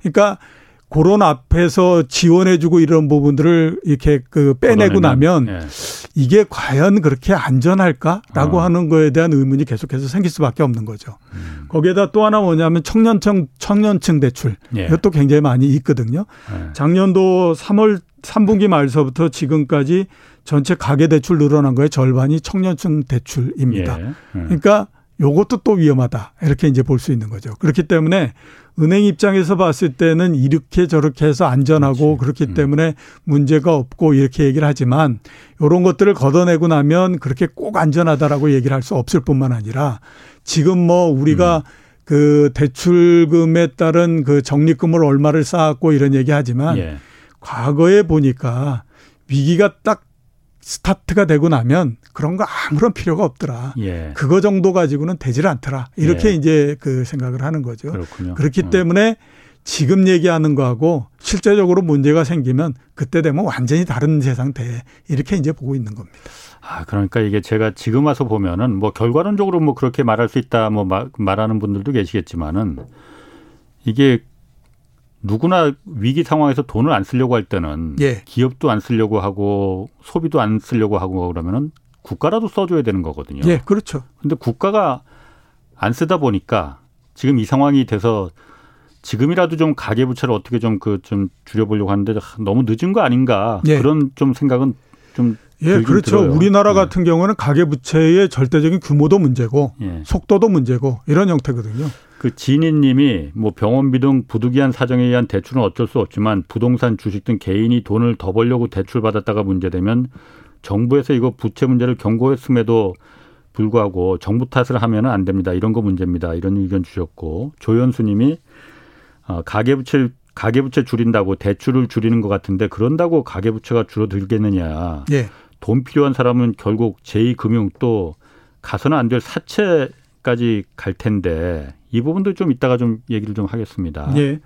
[SPEAKER 3] 그러니까 그런 앞에서 지원해주고 이런 부분들을 이렇게 그 빼내고 나면 예. 이게 과연 그렇게 안전할까라고 어. 하는 거에 대한 의문이 계속해서 생길 수밖에 없는 거죠. 음. 거기에다 또 하나 뭐냐면 청년층 청년층 대출 예. 이것도 굉장히 많이 있거든요. 예. 작년도 3월 3분기 말서부터 지금까지 전체 가계 대출 늘어난 거의 절반이 청년층 대출입니다. 예. 예. 그러니까 요것도 또 위험하다. 이렇게 이제 볼 수 있는 거죠. 그렇기 때문에 은행 입장에서 봤을 때는 이렇게 저렇게 해서 안전하고 그렇지. 그렇기 음. 때문에 문제가 없고 이렇게 얘기를 하지만 요런 것들을 걷어내고 나면 그렇게 꼭 안전하다라고 얘기를 할 수 없을 뿐만 아니라 지금 뭐 우리가 음. 그 대출금에 따른 그 적립금을 얼마를 쌓았고 이런 얘기 하지만 예. 과거에 보니까 위기가 딱 스타트가 되고 나면 그런 거 아무런 필요가 없더라. 예. 그거 정도 가지고는 되질 않더라. 이렇게 예. 이제 그 생각을 하는 거죠. 그렇군요. 그렇기 음. 때문에 지금 얘기하는 거하고 실제적으로 문제가 생기면 그때 되면 완전히 다른 세상 돼. 이렇게 이제 보고 있는 겁니다.
[SPEAKER 1] 아, 그러니까 이게 제가 지금 와서 보면은 뭐 결과론적으로 뭐 그렇게 말할 수 있다 뭐 말하는 분들도 계시겠지만은 이게 누구나 위기 상황에서 돈을 안 쓰려고 할 때는 예. 기업도 안 쓰려고 하고 소비도 안 쓰려고 하고 그러면은 국가라도 써줘야 되는 거거든요.
[SPEAKER 3] 예, 그렇죠.
[SPEAKER 1] 근데 국가가 안 쓰다 보니까 지금 이 상황이 돼서 지금이라도 좀 가계부채를 어떻게 좀 그좀 그 줄여보려고 하는데 너무 늦은 거 아닌가 예. 그런 좀 생각은 좀
[SPEAKER 3] 예, 그렇죠. 들어요. 우리나라 네. 같은 네. 경우는 가계부채의 절대적인 규모도 문제고 예. 속도도 문제고 이런 형태거든요.
[SPEAKER 1] 그 지니님이 뭐 병원비 등 부득이한 사정에 의한 대출은 어쩔 수 없지만 부동산 주식 등 개인이 돈을 더 벌려고 대출 받았다가 문제되면 정부에서 이거 부채 문제를 경고했음에도 불구하고 정부 탓을 하면 안 됩니다. 이런 거 문제입니다. 이런 의견 주셨고 조현수님이 어, 가계부채 가계부채 줄인다고 대출을 줄이는 것 같은데 그런다고 가계부채가 줄어들겠느냐. 예. 돈 필요한 사람은 결국 제2금융 또 가서는 안 될 사채까지 갈 텐데 이 부분도 좀 이따가 좀 얘기를 좀 하겠습니다. 예.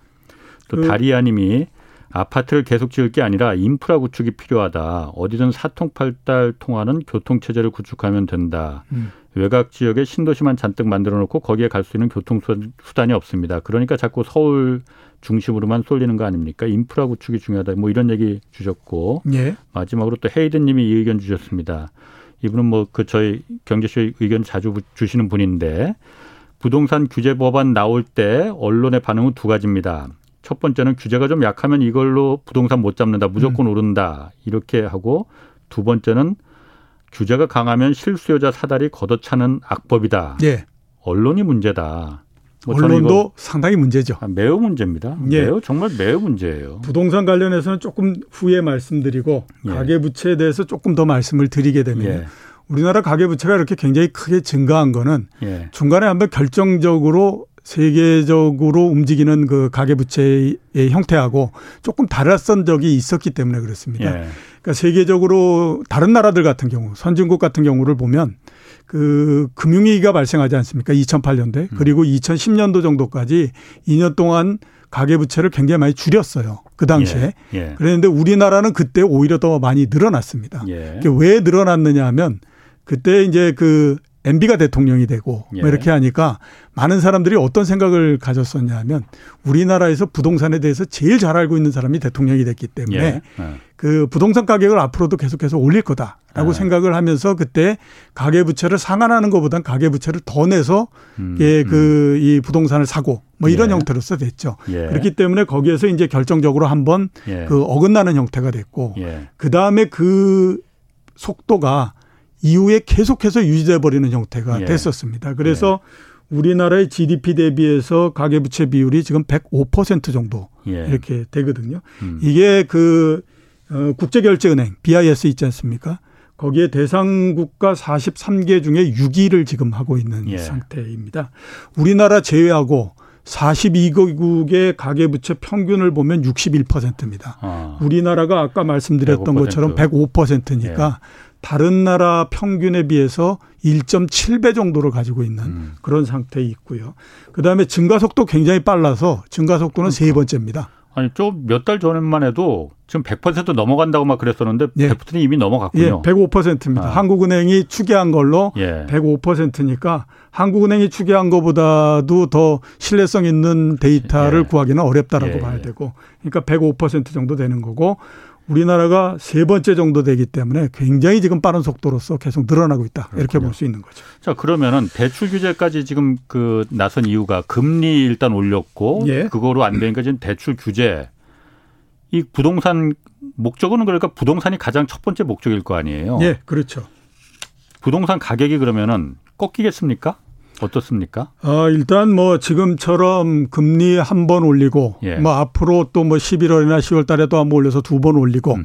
[SPEAKER 1] 또 그. 다리아님이 아파트를 계속 지을 게 아니라 인프라 구축이 필요하다. 어디든 사통팔달 통하는 교통 체제를 구축하면 된다. 음. 외곽 지역에 신도시만 잔뜩 만들어 놓고 거기에 갈 수 있는 교통 수단이 없습니다. 그러니까 자꾸 서울 중심으로만 쏠리는 거 아닙니까? 인프라 구축이 중요하다. 뭐 이런 얘기 주셨고 예. 마지막으로 또 헤이든 님이 이 의견 주셨습니다. 이분은 뭐 그 저희 경제쇼 의견 자주 주시는 분인데 부동산 규제 법안 나올 때 언론의 반응은 두 가지입니다. 첫 번째는 규제가 좀 약하면 이걸로 부동산 못 잡는다, 무조건 음. 오른다 이렇게 하고 두 번째는 규제가 강하면 실수요자 사다리 걷어차는 악법이다. 예. 언론이 문제다.
[SPEAKER 3] 뭐 언론도 상당히 문제죠.
[SPEAKER 1] 아, 매우 문제입니다. 예. 매우 정말 매우 문제예요.
[SPEAKER 3] 부동산 관련해서는 조금 후에 말씀드리고 예. 가계부채에 대해서 조금 더 말씀을 드리게 되면 예. 우리나라 가계부채가 이렇게 굉장히 크게 증가한 거는 예. 중간에 한번 결정적으로 세계적으로 움직이는 그 가계부채의 형태하고 조금 달랐던 적이 있었기 때문에 그렇습니다. 예. 그러니까 세계적으로 다른 나라들 같은 경우, 선진국 같은 경우를 보면 그 금융위기가 발생하지 않습니까? 2008년도에. 음. 그리고 2010년도 정도까지 2년 동안 가계부채를 굉장히 많이 줄였어요. 그 당시에. 예. 예. 그랬는데 우리나라는 그때 오히려 더 많이 늘어났습니다. 예. 왜 늘어났느냐 하면 그때 이제 그 MB가 대통령이 되고 뭐 예. 뭐 이렇게 하니까 많은 사람들이 어떤 생각을 가졌었냐 하면 우리나라에서 부동산에 대해서 제일 잘 알고 있는 사람이 대통령이 됐기 때문에 예. 예. 그 부동산 가격을 앞으로도 계속해서 올릴 거다라고 네. 생각을 하면서 그때 가계 부채를 상환하는 것보단 가계 부채를 더 내서 음, 예, 그이 음. 부동산을 사고 뭐 이런 예. 형태로서 됐죠. 예. 그렇기 때문에 거기에서 이제 결정적으로 한번 예. 그 어긋나는 형태가 됐고 예. 그 다음에 그 속도가 이후에 계속해서 유지돼 버리는 형태가 예. 됐었습니다. 그래서 예. 우리나라의 GDP 대비해서 가계부채 비율이 지금 105% 정도 예. 이렇게 되거든요. 음. 이게 그 어, 국제결제은행 BIS 있지 않습니까? 거기에 대상 국가 43개 중에 6위를 지금 하고 있는 예. 상태입니다. 우리나라 제외하고 42개국의 가계부채 평균을 보면 61%입니다. 아. 우리나라가 아까 말씀드렸던 105%. 것처럼 105%니까 예. 다른 나라 평균에 비해서 1.7배 정도를 가지고 있는 음. 그런 상태에 있고요. 그다음에 증가 속도 굉장히 빨라서 증가 속도는 그러니까. 세 번째입니다.
[SPEAKER 1] 아니 좀 몇 달 전만 해도 지금 100% 넘어간다고 막 그랬었는데 예. 100%는 이미 넘어갔군요. 예,
[SPEAKER 3] 105%입니다. 아. 한국은행이 추계한 걸로 예. 105%니까 한국은행이 추계한 것보다도 더 신뢰성 있는 데이터를 예. 구하기는 어렵다라고 예. 봐야 되고 그러니까 105% 정도 되는 거고 우리나라가 세 번째 정도 되기 때문에 굉장히 지금 빠른 속도로서 계속 늘어나고 있다. 그렇군요. 이렇게 볼 수 있는 거죠.
[SPEAKER 1] 자, 그러면은 대출 규제까지 지금 그 나선 이유가 금리 일단 올렸고 예. 그거로 안 되니까 지금 대출 규제 이 부동산 목적은 그러니까 부동산이 가장 첫 번째 목적일 거 아니에요.
[SPEAKER 3] 예, 그렇죠.
[SPEAKER 1] 부동산 가격이 그러면은 꺾이겠습니까? 어떻습니까?
[SPEAKER 3] 어, 일단 뭐 지금처럼 금리 한 번 올리고 예. 뭐 앞으로 또 뭐 11월이나 10월 달에도 한번 올려서 두 번 올리고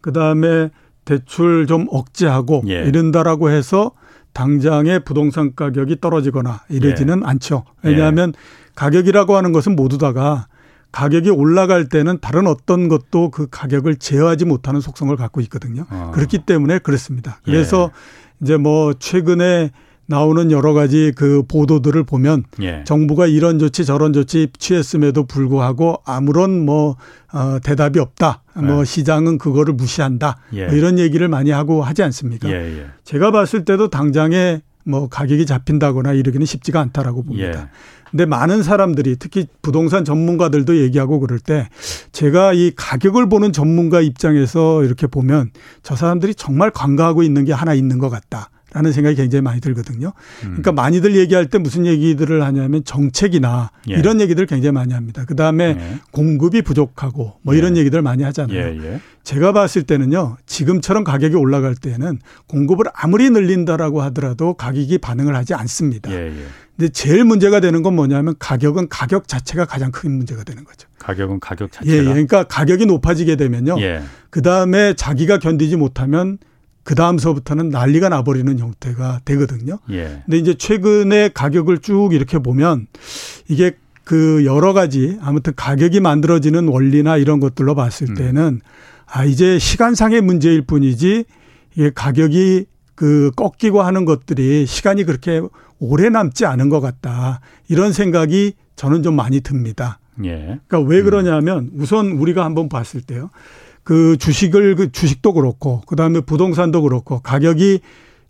[SPEAKER 3] 그 다음에 대출 좀 억제하고 예. 이른다라고 해서 당장의 부동산 가격이 떨어지거나 이러지는 예. 않죠. 왜냐하면 예. 가격이라고 하는 것은 모두 다가 가격이 올라갈 때는 다른 어떤 것도 그 가격을 제어하지 못하는 속성을 갖고 있거든요. 어. 그렇기 때문에 그렇습니다. 그래서 예. 이제 뭐 최근에 나오는 여러 가지 그 보도들을 보면 예. 정부가 이런 조치 저런 조치 취했음에도 불구하고 아무런 뭐 어, 대답이 없다. 뭐 네. 뭐 시장은 그거를 무시한다. 예. 뭐 이런 얘기를 많이 하고 하지 않습니까? 예, 예. 제가 봤을 때도 당장에 뭐 가격이 잡힌다거나 이러기는 쉽지가 않다라고 봅니다. 예. 근데 많은 사람들이 특히 부동산 전문가들도 얘기하고 그럴 때 제가 이 가격을 보는 전문가 입장에서 이렇게 보면 저 사람들이 정말 관가하고 있는 게 하나 있는 것 같다. 라는 생각이 굉장히 많이 들거든요. 음. 그러니까 많이들 얘기할 때 무슨 얘기들을 하냐면 정책이나 예. 이런 얘기들을 굉장히 많이 합니다. 그 다음에 예. 공급이 부족하고 뭐 예. 이런 얘기들 많이 하잖아요. 예, 예. 제가 봤을 때는요, 지금처럼 가격이 올라갈 때는 공급을 아무리 늘린다라고 하더라도 가격이 반응을 하지 않습니다. 예, 근데 제일 문제가 되는 건 뭐냐면 가격은 가격 자체가 가장 큰 문제가 되는 거죠.
[SPEAKER 1] 가격은 가격 자체가. 예,
[SPEAKER 3] 그러니까 가격이 높아지게 되면요. 그 다음에 자기가 견디지 못하면 그 다음서부터는 난리가 나버리는 형태가 되거든요. 예. 근데 이제 최근에 가격을 쭉 이렇게 보면 이게 그 여러 가지 아무튼 가격이 만들어지는 원리나 이런 것들로 봤을 음. 때는 음. 아 이제 시간상의 문제일 뿐이지 이게 가격이 그 꺾이고 하는 것들이 시간이 그렇게 오래 남지 않은 것 같다 이런 생각이 저는 좀 많이 듭니다. 예. 그러니까 왜 음. 그러냐면 우선 우리가 한번 봤을 때요. 그 주식을 그 주식도 그렇고 그다음에 부동산도 그렇고 가격이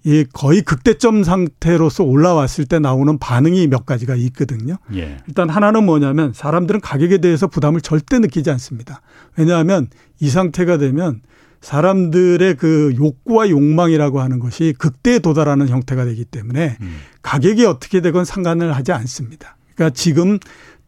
[SPEAKER 3] 이 거의 극대점 상태로서 올라왔을 때 나오는 반응이 몇 가지가 있거든요. 예. 일단 하나는 뭐냐면 사람들은 가격에 대해서 부담을 절대 느끼지 않습니다. 왜냐하면 이 상태가 되면 사람들의 그 욕구와 욕망이라고 하는 것이 극대에 도달하는 형태가 되기 때문에 음. 가격이 어떻게 되건 상관을 하지 않습니다. 그러니까 지금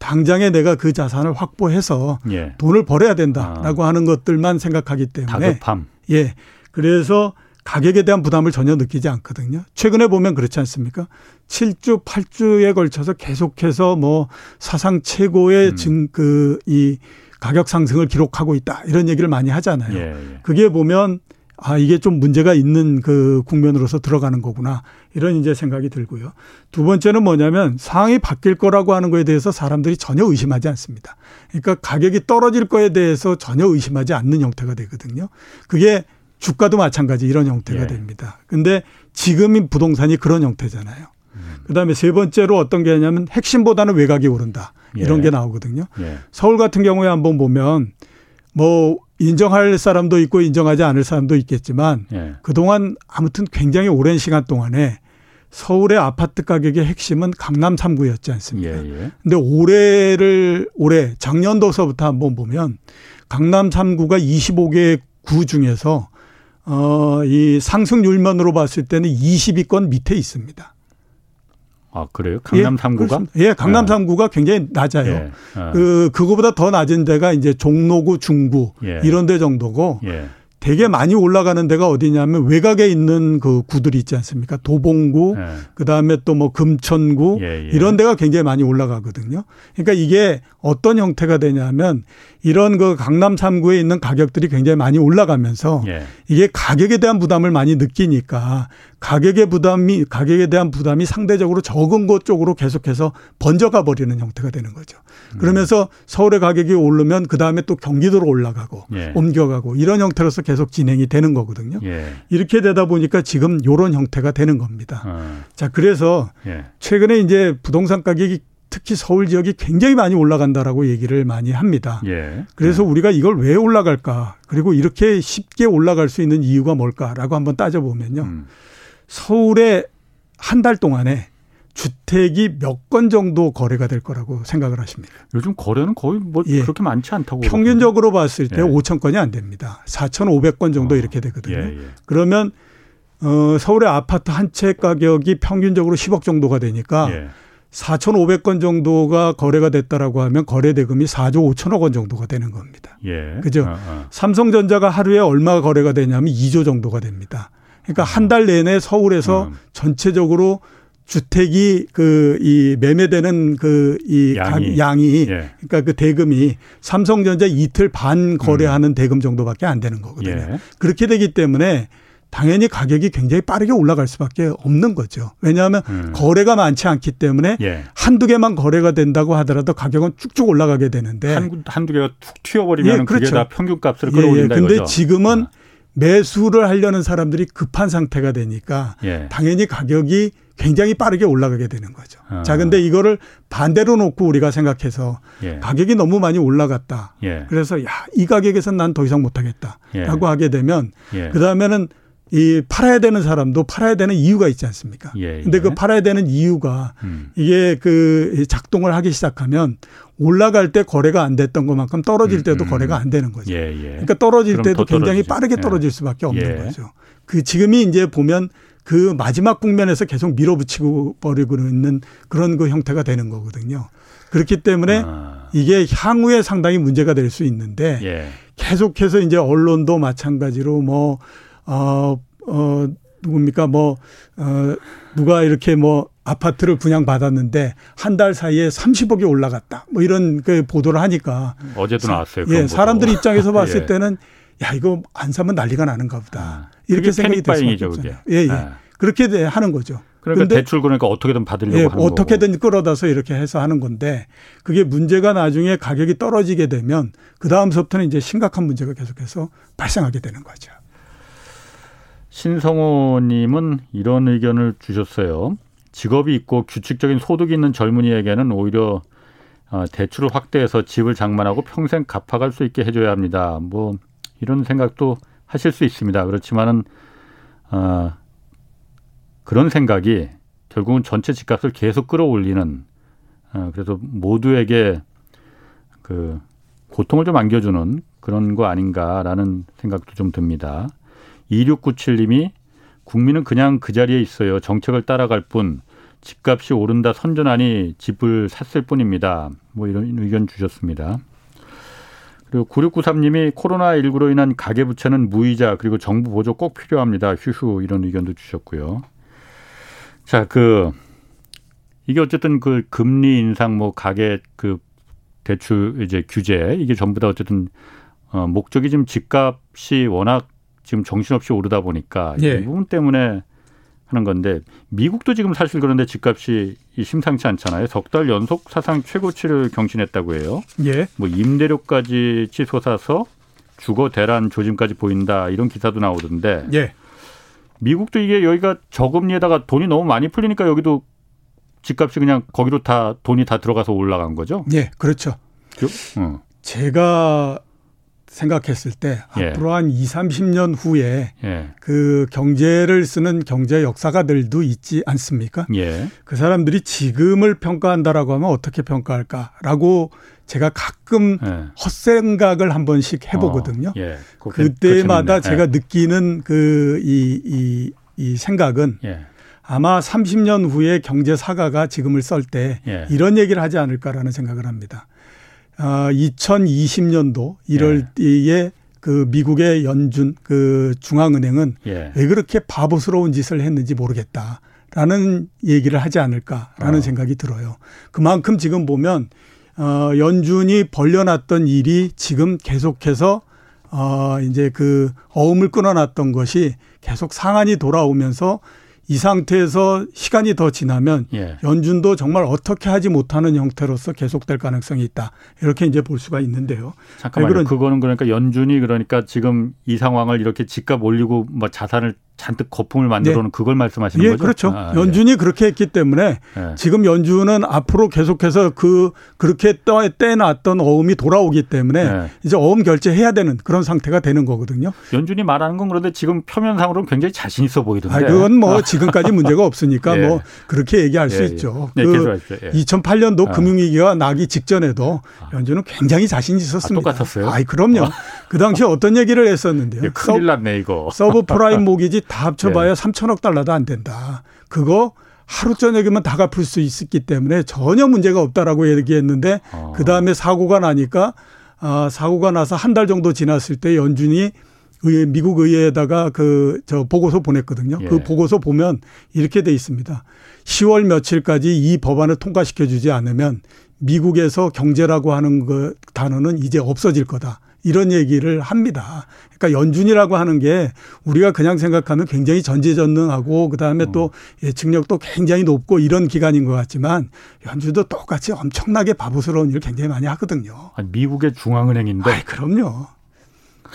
[SPEAKER 3] 당장에 내가 그 자산을 확보해서 예. 돈을 벌어야 된다라고 아. 하는 것들만 생각하기 때문에
[SPEAKER 1] 다급함.
[SPEAKER 3] 예. 그래서 가격에 대한 부담을 전혀 느끼지 않거든요. 최근에 보면 그렇지 않습니까? 7주, 8주에 걸쳐서 계속해서 뭐 사상 최고의 음. 증, 그, 이 가격 상승을 기록하고 있다. 이런 얘기를 많이 하잖아요. 예, 예. 그게 보면 아, 이게 좀 문제가 있는 그 국면으로서 들어가는 거구나. 이런 이제 생각이 들고요. 두 번째는 뭐냐면 상황이 바뀔 거라고 하는 거에 대해서 사람들이 전혀 의심하지 않습니다. 그러니까 가격이 떨어질 거에 대해서 전혀 의심하지 않는 형태가 되거든요. 그게 주가도 마찬가지 이런 형태가 예. 됩니다. 근데 지금인 부동산이 그런 형태잖아요. 음. 그다음에 세 번째로 어떤 게 하냐면 핵심보다는 외곽이 오른다. 이런 예. 게 나오거든요. 예. 서울 같은 경우에 한번 보면 뭐 인정할 사람도 있고 인정하지 않을 사람도 있겠지만 예. 그동안 아무튼 굉장히 오랜 시간 동안에 서울의 아파트 가격의 핵심은 강남 3구였지 않습니까? 예, 예. 근데 올해를 올해 작년도서부터 한번 보면 강남 3구가 25개 구 중에서 어, 이 상승률만으로 봤을 때는 20위권 밑에 있습니다.
[SPEAKER 1] 아, 그래요? 강남
[SPEAKER 3] 예,
[SPEAKER 1] 3구가?
[SPEAKER 3] 예, 강남 네. 3구가 굉장히 낮아요. 예, 예. 그, 그거보다 더 낮은 데가 이제 종로구, 중구, 예. 이런 데 정도고, 예. 되게 많이 올라가는 데가 어디냐면 외곽에 있는 그 구들이 있지 않습니까? 도봉구, 네. 그다음에 또 뭐 금천구 예, 예. 이런 데가 굉장히 많이 올라가거든요. 그러니까 이게 어떤 형태가 되냐면 이런 그 강남 3구에 있는 가격들이 굉장히 많이 올라가면서 예. 이게 가격에 대한 부담을 많이 느끼니까 가격의 부담이 가격에 대한 부담이 상대적으로 적은 것 쪽으로 계속해서 번져가 버리는 형태가 되는 거죠. 음. 그러면서 서울의 가격이 오르면 그 다음에 또 경기도로 올라가고 예. 옮겨가고 이런 형태로서 계속 진행이 되는 거거든요. 예. 이렇게 되다 보니까 지금 이런 형태가 되는 겁니다. 어. 자, 그래서 예. 최근에 이제 부동산 가격이 특히 서울 지역이 굉장히 많이 올라간다라고 얘기를 많이 합니다. 예. 그래서 네. 우리가 이걸 왜 올라갈까? 그리고 이렇게 쉽게 올라갈 수 있는 이유가 뭘까라고 한번 따져보면요. 음. 서울에 한 달 동안에 주택이 몇 건 정도 거래가 될 거라고 생각을 하십니까?
[SPEAKER 1] 요즘 거래는 거의 뭐 예. 그렇게 많지 않다고.
[SPEAKER 3] 평균적으로 봤을 때 예. 5천 건이 안 됩니다. 4,500건 정도 어. 이렇게 되거든요. 예, 예. 그러면 어, 서울의 아파트 한 채 가격이 평균적으로 10억 정도가 되니까 예. 4,500건 정도가 거래가 됐다라고 하면 거래 대금이 4조 5천억 원 정도가 되는 겁니다. 예. 그죠? 어, 어. 삼성전자가 하루에 얼마 거래가 되냐면 2조 정도가 됩니다. 그러니까 한 달 내내 서울에서 음. 전체적으로 주택이 그 이 매매되는 그 이 양이, 양이 예. 그러니까 그 대금이 삼성전자 이틀 반 거래하는 음. 대금 정도밖에 안 되는 거거든요. 예. 그렇게 되기 때문에 당연히 가격이 굉장히 빠르게 올라갈 수밖에 없는 거죠. 왜냐하면 음. 거래가 많지 않기 때문에 예. 한두 개만 거래가 된다고 하더라도 가격은 쭉쭉 올라가게 되는데
[SPEAKER 1] 한, 한두 개가 툭 튀어버리면 예, 그렇죠. 그게 다 평균값을 끌어올린다
[SPEAKER 3] 예, 예. 근데 지금은 어. 매수를 하려는 사람들이 급한 상태가 되니까 예. 당연히 가격이 굉장히 빠르게 올라가게 되는 거죠. 아. 자, 근데 이거를 반대로 놓고 우리가 생각해서 예. 가격이 너무 많이 올라갔다. 예. 그래서 야, 이 가격에선 난 더 이상 못 하겠다. 라고 예. 하게 되면 예. 그다음에는 이 팔아야 되는 사람도 팔아야 되는 이유가 있지 않습니까? 예, 예. 근데 그 팔아야 되는 이유가 음. 이게 그 작동을 하기 시작하면 올라갈 때 거래가 안 됐던 것만큼 떨어질 음, 때도 음, 거래가 안 되는 거죠. 예, 예. 그러니까 떨어질 때도 굉장히 빠르게 예. 떨어질 수밖에 없는 예. 거죠. 그 지금이 이제 보면 그 마지막 국면에서 계속 밀어붙이고 버리고 있는 그런 그 형태가 되는 거거든요. 그렇기 때문에 아. 이게 향후에 상당히 문제가 될 수 있는데 예. 계속해서 이제 언론도 마찬가지로 뭐 어, 어, 누굽니까 뭐, 어, 누가 이렇게 뭐 아파트를 분양받았는데 한 달 사이에 30억이 올라갔다. 뭐 이런 그 보도를 하니까.
[SPEAKER 1] 어제도 나왔어요.
[SPEAKER 3] 예, 사람들 입장에서 봤을 예. 때는 야, 이거 안 사면 난리가 나는가 보다. 아,
[SPEAKER 1] 이렇게 생각이 없잖아요.
[SPEAKER 3] 예, 예. 아. 그렇게 하는 거죠.
[SPEAKER 1] 그러니까 대출 그러니까 어떻게든 받으려고
[SPEAKER 3] 예,
[SPEAKER 1] 하는
[SPEAKER 3] 어떻게든
[SPEAKER 1] 거고.
[SPEAKER 3] 끌어다서 이렇게 해서 하는 건데 그게 문제가 나중에 가격이 떨어지게 되면 그 다음서부터는 이제 심각한 문제가 계속해서 발생하게 되는 거죠.
[SPEAKER 1] 신성호님은 이런 의견을 주셨어요. 직업이 있고 규칙적인 소득이 있는 젊은이에게는 오히려 어, 대출을 확대해서 집을 장만하고 평생 갚아갈 수 있게 해줘야 합니다. 뭐 이런 생각도 하실 수 있습니다. 그렇지만은 어, 그런 생각이 결국은 전체 집값을 계속 끌어올리는 어, 그래서 모두에게 그 고통을 좀 안겨주는 그런 거 아닌가라는 생각도 좀 듭니다. 2697님이 국민은 그냥 그 자리에 있어요. 정책을 따라갈 뿐 집값이 오른다 선전하니 집을 샀을 뿐입니다. 뭐 이런 의견 주셨습니다. 그리고 9693님이 코로나19로 인한 가계부채는 무이자 그리고 정부 보조 꼭 필요합니다. 휴휴 이런 의견도 주셨고요. 자, 그 이게 어쨌든 그 금리 인상 뭐 가계 그 대출 이제 규제 이게 전부 다 어쨌든 어 목적이 지금 집값이 워낙 지금 정신없이 오르다 보니까 예. 이 부분 때문에 하는 건데 미국도 지금 사실 그런데 집값이 심상치 않잖아요. 석 달 연속 사상 최고치를 경신했다고 해요. 예. 뭐 임대료까지 치솟아서 주거 대란 조짐까지 보인다 이런 기사도 나오던데. 예. 미국도 이게 여기가 저금리에다가 돈이 너무 많이 풀리니까 여기도 집값이 그냥 거기로 다 돈이 다 들어가서 올라간 거죠.
[SPEAKER 3] 예, 그렇죠. 그, 어. 제가 생각했을 때 예. 앞으로 한 2, 30년 후에 예. 그 경제를 쓰는 경제 역사가들도 있지 않습니까? 예. 그 사람들이 지금을 평가한다라고 하면 어떻게 평가할까라고 제가 가끔 예. 헛생각을 한 번씩 해보거든요. 어, 예. 그때마다 제가 느끼는 그 이 이, 이 생각은 아마 30년 후에 경제 사가가 지금을 썰 때 이런 얘기를 하지 않을까라는 생각을 합니다. 아, 2020년도 1월에 예. 그 미국의 연준 그 중앙은행은 예. 왜 그렇게 바보스러운 짓을 했는지 모르겠다 라는 얘기를 하지 않을까라는 어. 생각이 들어요. 그만큼 지금 보면 어 연준이 벌려놨던 일이 지금 계속해서 어 이제 그 어음을 끊어놨던 것이 계속 상한이 돌아오면서 이 상태에서 시간이 더 지나면 예. 연준도 정말 어떻게 하지 못하는 형태로서 계속될 가능성이 있다. 이렇게 이제 볼 수가 있는데요.
[SPEAKER 1] 잠깐만요. 그거는 그러니까 연준이 그러니까 지금 이 상황을 이렇게 집값 올리고 뭐 자산을 잔뜩 거품을 만들어 놓은 네. 그걸 말씀하시는
[SPEAKER 3] 예,
[SPEAKER 1] 거죠?
[SPEAKER 3] 그렇죠. 아, 예. 연준이 예. 그렇게 했기 때문에 예. 지금 연준은 앞으로 계속해서 그 그렇게 떼놨던 어음이 돌아오기 때문에 예. 이제 어음 결제해야 되는 그런 상태가 되는 거거든요.
[SPEAKER 1] 연준이 말하는 건 그런데 지금 표면상으로는 굉장히 자신 있어 보이던데. 아,
[SPEAKER 3] 그건 뭐 지금까지 문제가 없으니까 예. 뭐 그렇게 얘기할 수 있죠. 네, 그 2008년도 아. 금융위기가 나기 직전에도 아. 연준은 굉장히 자신 있었습니다.
[SPEAKER 1] 아, 똑같았어요?
[SPEAKER 3] 아이 그럼요. 어. 그 당시에 어떤 얘기를 했었는데요.
[SPEAKER 1] 큰일 났네 이거.
[SPEAKER 3] 서브 프라임 모기지 다 합쳐봐야 네. 3천억 달러도 안 된다. 그거 하루 저녁이면 다 갚을 수 있었기 때문에 전혀 문제가 없다라고 얘기했는데 어. 그 다음에 사고가 나니까 아, 사고가 나서 한 달 정도 지났을 때 연준이 의회, 미국 의회에다가 그 저 보고서 보냈거든요. 그 예. 그 보고서 보면 이렇게 돼 있습니다. 10월 며칠까지 이 법안을 통과시켜 주지 않으면 미국에서 경제라고 하는 그 단어는 이제 없어질 거다. 이런 얘기를 합니다. 그러니까 연준이라고 하는 게 우리가 그냥 생각하면 굉장히 전제전능하고 그다음에 또 음. 예측력도 굉장히 높고 이런 기관인 것 같지만 연준도 똑같이 엄청나게 바보스러운 일을 굉장히 많이 하거든요.
[SPEAKER 1] 미국의 중앙은행인데.
[SPEAKER 3] 아, 그럼요.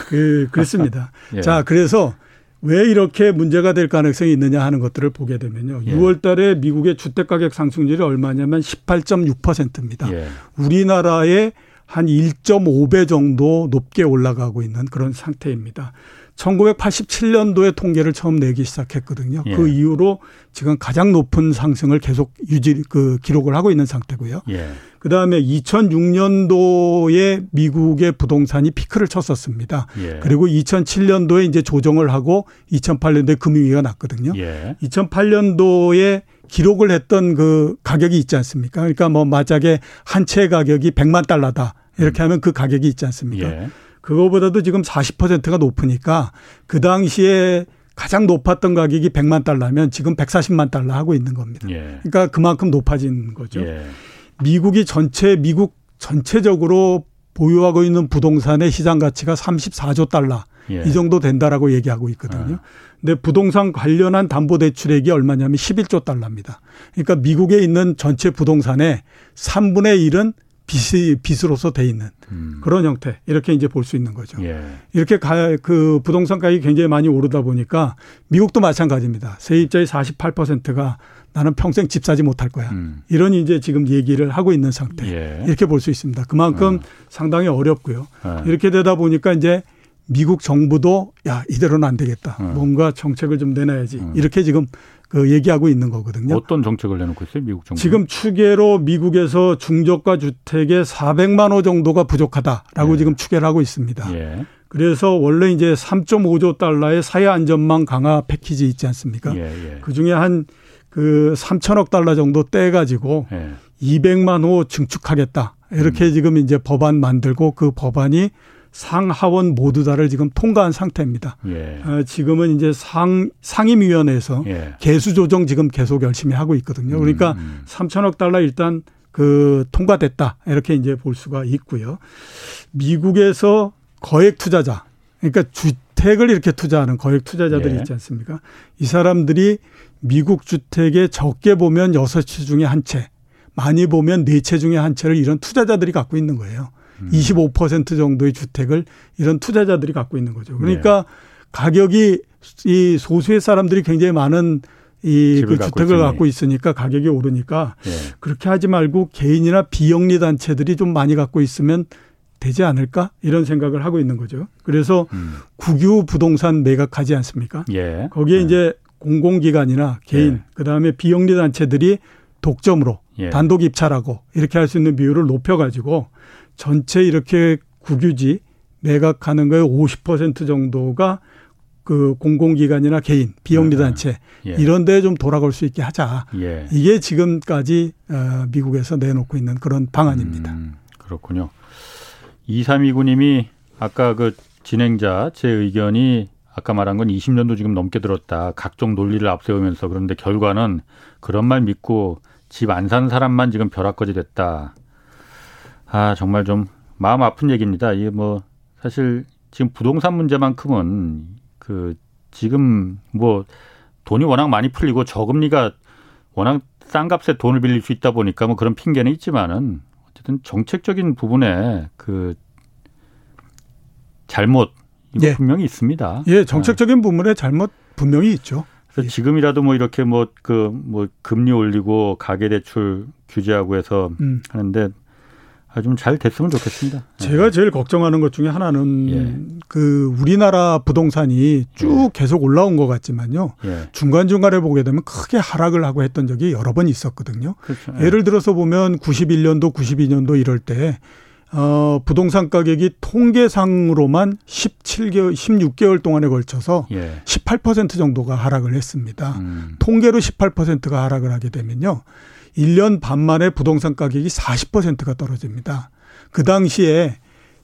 [SPEAKER 3] 그 그렇습니다. 예. 자, 그래서 왜 이렇게 문제가 될 가능성이 있느냐 하는 것들을 보게 되면요. 예. 6월 달에 미국의 주택 가격 상승률이 얼마냐면 18.6%입니다. 예. 우리나라의 한 1.5배 정도 높게 올라가고 있는 그런 상태입니다. 1987년도에 통계를 처음 내기 시작했거든요. 예. 그 이후로 지금 가장 높은 상승을 계속 유지 그 기록을 하고 있는 상태고요. 예. 그다음에 2006년도에 미국의 부동산이 피크를 쳤었습니다. 예. 그리고 2007년도에 이제 조정을 하고 2008년도에 금융위기가 났거든요. 2008년도에 기록을 했던 그 가격이 있지 않습니까? 그러니까 뭐 마작의 한채 가격이 100만 달러다. 이렇게 음. 하면 그 가격이 있지 않습니까? 예. 그거보다도 지금 40%가 높으니까 그 당시에 가장 높았던 가격이 100만 달러면 지금 140만 달러 하고 있는 겁니다. 예. 그러니까 그만큼 높아진 거죠. 예. 미국이 전체 미국 전체적으로 보유하고 있는 부동산의 시장 가치가 34조 달러 예. 이 정도 된다라고 얘기하고 있거든요. 아. 근데 부동산 관련한 담보 대출액이 얼마냐면 11조 달러입니다. 그러니까 미국에 있는 전체 부동산의 3분의 1은 빚이 빚으로서 돼 있는 음. 그런 형태 이렇게 이제 볼 수 있는 거죠. 예. 이렇게 가, 그 부동산 가격이 굉장히 많이 오르다 보니까 미국도 마찬가지입니다. 세입자의 48%가 나는 평생 집 사지 못할 거야. 음. 이런 이제 지금 얘기를 하고 있는 상태. 예. 이렇게 볼 수 있습니다. 그만큼 어. 상당히 어렵고요. 어. 이렇게 되다 보니까 이제 미국 정부도 야 이대로는 안 되겠다. 어. 뭔가 정책을 좀 내놔야지. 어. 이렇게 지금 그 얘기하고 있는 거거든요.
[SPEAKER 1] 어떤 정책을 내놓고 있어요, 미국 정부?
[SPEAKER 3] 지금 추계로 미국에서 중저가 주택의 400만 호 정도가 부족하다라고 예. 지금 추계를 하고 있습니다. 예. 그래서 원래 이제 3.5조 달러의 사회 안전망 강화 패키지 있지 않습니까? 예, 예. 그 중에 한 그 3천억 달러 정도 떼 가지고 200만 예. 호 증축하겠다. 이렇게 음. 지금 이제 법안 만들고 그 법안이 상하원 모두 다를 지금 통과한 상태입니다. 예. 어, 지금은 이제 상 상임위원회에서 예. 개수 조정 지금 계속 열심히 하고 있거든요. 그러니까 음. 3천억 음. 달러 일단 그 통과됐다 이렇게 이제 볼 수가 있고요. 미국에서 거액 투자자 그러니까 주택을 이렇게 투자하는 거액 투자자들이 예. 있지 않습니까? 이 사람들이 미국 주택에 적게 보면 여섯 채 중에 한 채, 많이 보면 네 채 중에 한 채를 이런 투자자들이 갖고 있는 거예요. 음. 25% 정도의 주택을 이런 투자자들이 갖고 있는 거죠. 그러니까 네. 가격이 이 소수의 사람들이 굉장히 많은 이그 주택을 있으니. 갖고 있으니까 가격이 오르니까 네. 그렇게 하지 말고 개인이나 비영리 단체들이 좀 많이 갖고 있으면 되지 않을까 이런 생각을 하고 있는 거죠. 그래서 음. 국유 부동산 매각하지 않습니까? 예. 거기에 예. 이제 공공기관이나 개인 예. 그다음에 비영리 단체들이 독점으로 예. 단독 입찰하고 이렇게 할 수 있는 비율을 높여 가지고 전체 이렇게 국유지 매각하는 거에 50% 정도가 그 공공기관이나 개인, 비영리단체 예. 이런 데에 좀 돌아갈 수 있게 하자. 예. 이게 지금까지 어, 미국에서 내놓고 있는 그런 방안입니다. 음,
[SPEAKER 1] 그렇군요. 2329님이 아까 그 진행자 제 의견이 아까 말한 건 20년도 지금 넘게 들었다. 각종 논리를 앞세우면서 그런데 결과는 그런 말 믿고 집안 사는 사람만 지금 벼락거지 됐다. 아 정말 좀 마음 아픈 얘기입니다. 이게 뭐 사실 지금 부동산 문제만큼은 그 지금 뭐 돈이 워낙 많이 풀리고 저금리가 워낙 싼 값에 돈을 빌릴 수 있다 보니까 뭐 그런 핑계는 있지만은 어쨌든 정책적인 부분에 그 잘못 이거 예. 분명히 있습니다.
[SPEAKER 3] 예, 정책적인 네. 부분에 잘못 분명히 있죠.
[SPEAKER 1] 그래서 예. 지금이라도 뭐 이렇게 뭐 그뭐 그 뭐 금리 올리고 가계 대출 규제하고 해서 음. 하는데 아, 좀 잘 됐으면 좋겠습니다.
[SPEAKER 3] 제가 네. 제일 걱정하는 것 중에 하나는 예. 그 우리나라 부동산이 쭉 예. 계속 올라온 것 같지만요. 예. 중간중간에 보게 되면 크게 하락을 하고 했던 적이 여러 번 있었거든요. 그렇죠. 예. 예를 들어서 보면 91년도, 92년도 이럴 때 어, 부동산 가격이 통계상으로만 17개월, 16개월 동안에 걸쳐서 예. 18% 정도가 하락을 했습니다. 음. 통계로 18%가 하락을 하게 되면요. 1년 반 만에 부동산 가격이 40%가 떨어집니다. 그 당시에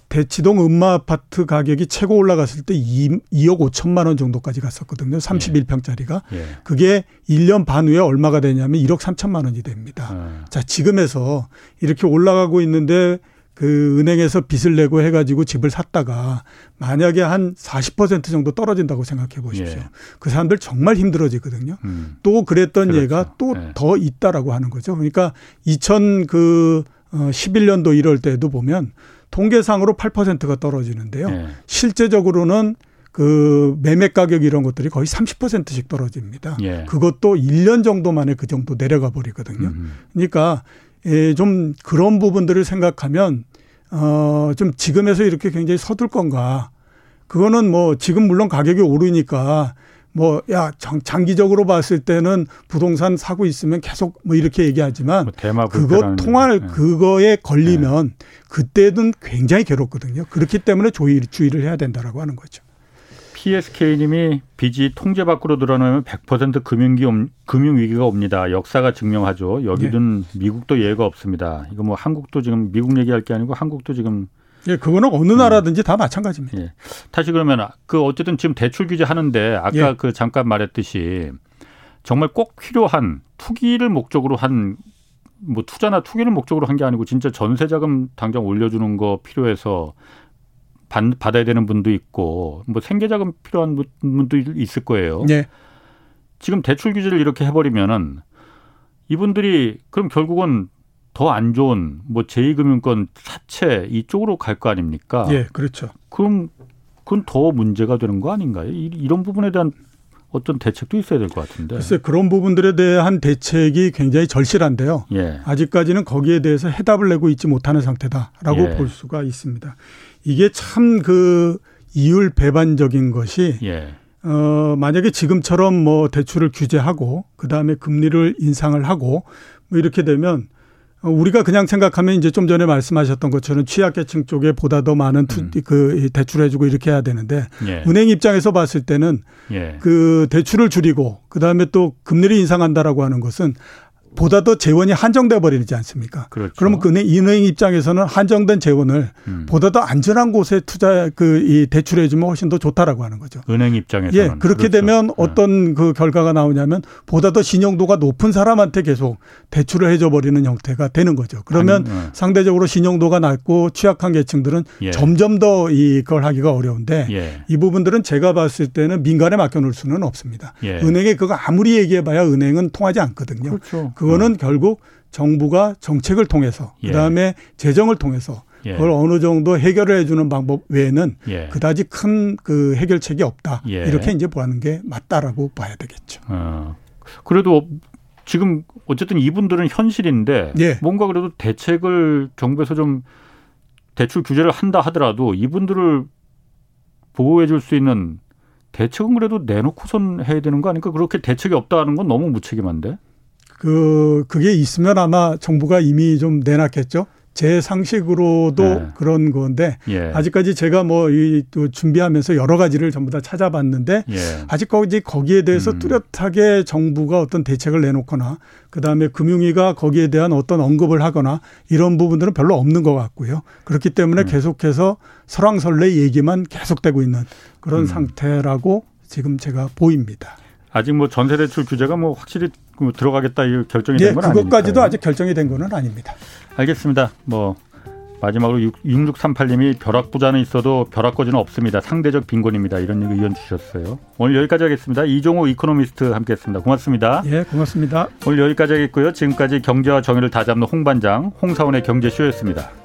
[SPEAKER 3] 대치동 음마 아파트 가격이 최고 올라갔을 때 2, 2억 5천만 원 정도까지 갔었거든요. 31평짜리가. 예. 그게 1년 반 후에 얼마가 되냐면 1억 3천만 원이 됩니다. 예. 자, 지금에서 이렇게 올라가고 있는데 그 은행에서 빚을 내고 해가지고 집을 샀다가 만약에 한 40% 정도 떨어진다고 생각해 보십시오. 예. 그 사람들 정말 힘들어지거든요. 음. 또 그랬던 그렇죠. 얘가 또더 예. 있다라고 하는 거죠. 그러니까 2000그 11년도 어, 이럴 때도 보면 통계상으로 8%가 떨어지는데요. 예. 실제적으로는 그 매매 가격 이런 것들이 거의 30%씩 떨어집니다. 예. 그것도 1년 정도 만에 그 정도 내려가 버리거든요. 음. 그러니까 예, 좀 그런 부분들을 생각하면 어, 좀 지금에서 이렇게 굉장히 서둘 건가. 그거는 뭐 지금 물론 가격이 오르니까 뭐, 야, 장 기적으로 봤을 때는 부동산 사고 있으면 계속 뭐 이렇게 얘기하지만 뭐 그거 통할 네. 그거에 걸리면 네. 그때는 굉장히 괴롭거든요. 그렇기 때문에 조의, 주의를 해야 된다라고 하는 거죠.
[SPEAKER 1] PSK님이 빚이 통제 밖으로 드러나면 100% 금융기 금융 위기가 옵니다. 역사가 증명하죠. 여기든 네. 미국도 예가 없습니다. 이거 뭐 한국도 지금 미국 얘기할 게 아니고 한국도 지금
[SPEAKER 3] 예, 그거는 어느 음. 나라든지 음. 다 마찬가지입니다. 예.
[SPEAKER 1] 다시 그러면 그 어쨌든 지금 대출 규제 하는데 아까 예. 그 잠깐 말했듯이 정말 꼭 필요한 투기를 목적으로 한 뭐 투자나 투기를 목적으로 한 게 아니고 진짜 전세 자금 당장 올려주는 거 필요해서 받, 받아야 되는 분도 있고 뭐 생계 자금 필요한 분도 있을 거예요. 네. 지금 대출 규제를 이렇게 해버리면은 이분들이 그럼 결국은 더 안 좋은 뭐 제2금융권 사채 이쪽으로 갈 거 아닙니까?
[SPEAKER 3] 예, 그렇죠.
[SPEAKER 1] 그럼 그건 더 문제가 되는 거 아닌가요? 이런 부분에 대한 어떤 대책도 있어야 될 것 같은데.
[SPEAKER 3] 글쎄 그런 부분들에 대한 대책이 굉장히 절실한데요. 예. 아직까지는 거기에 대해서 해답을 내고 있지 못하는 상태다라고 예. 볼 수가 있습니다. 이게 참 그 이율 배반적인 것이 예. 어 만약에 지금처럼 뭐 대출을 규제하고 그다음에 금리를 인상을 하고 뭐 이렇게 되면 어, 우리가 그냥 생각하면 이제 좀 전에 말씀하셨던 것처럼 취약계층 쪽에 보다 더 많은 투, 음. 그 대출해주고 이렇게 해야 되는데 예. 은행 입장에서 봤을 때는 예. 그 대출을 줄이고 그 다음에 또 금리를 인상한다라고 하는 것은 보다 더 재원이 한정돼 버리지 않습니까? 그렇죠. 그러면 그 은행 입장에서는 한정된 재원을 음. 보다 더 안전한 곳에 투자 그 이 대출해 주면 훨씬 더 좋다라고 하는 거죠.
[SPEAKER 1] 은행 입장에서는
[SPEAKER 3] 예, 그렇게 그렇죠. 되면 네. 어떤 그 결과가 나오냐면 보다 더 신용도가 높은 사람한테 계속 대출을 해줘 버리는 형태가 되는 거죠. 그러면 아니, 네. 상대적으로 신용도가 낮고 취약한 계층들은 예. 점점 더 이걸 하기가 어려운데 예. 이 부분들은 제가 봤을 때는 민간에 맡겨놓을 수는 없습니다. 예. 은행에 그거 아무리 얘기해봐야 은행은 통하지 않거든요. 그렇죠. 그 거는 음. 결국 정부가 정책을 통해서 예. 그다음에 재정을 통해서 예. 그걸 어느 정도 해결을 해주는 방법 외에는 예. 그다지 큰 그 해결책이 없다. 예. 이렇게 이제 보는 게 맞다라고 봐야 되겠죠. 어.
[SPEAKER 1] 그래도 지금 어쨌든 이분들은 현실인데 예. 뭔가 그래도 대책을 정부에서 좀 대출 규제를 한다 하더라도 이분들을 보호해 줄 수 있는 대책은 그래도 내놓고선 해야 되는 거 아닙니까? 그렇게 대책이 없다는 건 너무 무책임한데.
[SPEAKER 3] 그 그게 있으면 아마 정부가 이미 좀 내놨겠죠. 제 상식으로도 네. 그런 건데 예. 아직까지 제가 뭐 이 준비하면서 여러 가지를 전부 다 찾아봤는데 예. 아직까지 거기에 대해서 음. 뚜렷하게 정부가 어떤 대책을 내놓거나 그다음에 금융위가 거기에 대한 어떤 언급을 하거나 이런 부분들은 별로 없는 것 같고요. 그렇기 때문에 음. 계속해서 설왕설래 얘기만 계속되고 있는 그런 음. 상태라고 지금 제가 보입니다.
[SPEAKER 1] 아직 뭐 전세 대출 규제가 뭐 확실히 그 들어가겠다 이 결정이 된건
[SPEAKER 3] 아니니까. 그것까지도 아직 결정이 된 거는 아닙니다.
[SPEAKER 1] 알겠습니다. 뭐 마지막으로 6638님이 벼락부자는 있어도 벼락거지는 없습니다. 상대적 빈곤입니다. 이런 의견 주셨어요. 오늘 여기까지 하겠습니다. 이종호 이코노미스트 함께했습니다. 고맙습니다.
[SPEAKER 3] 예, 고맙습니다.
[SPEAKER 1] 오늘 여기까지 하겠고요. 지금까지 경제와 정의를 다잡는 홍반장 홍사원의 경제쇼였습니다.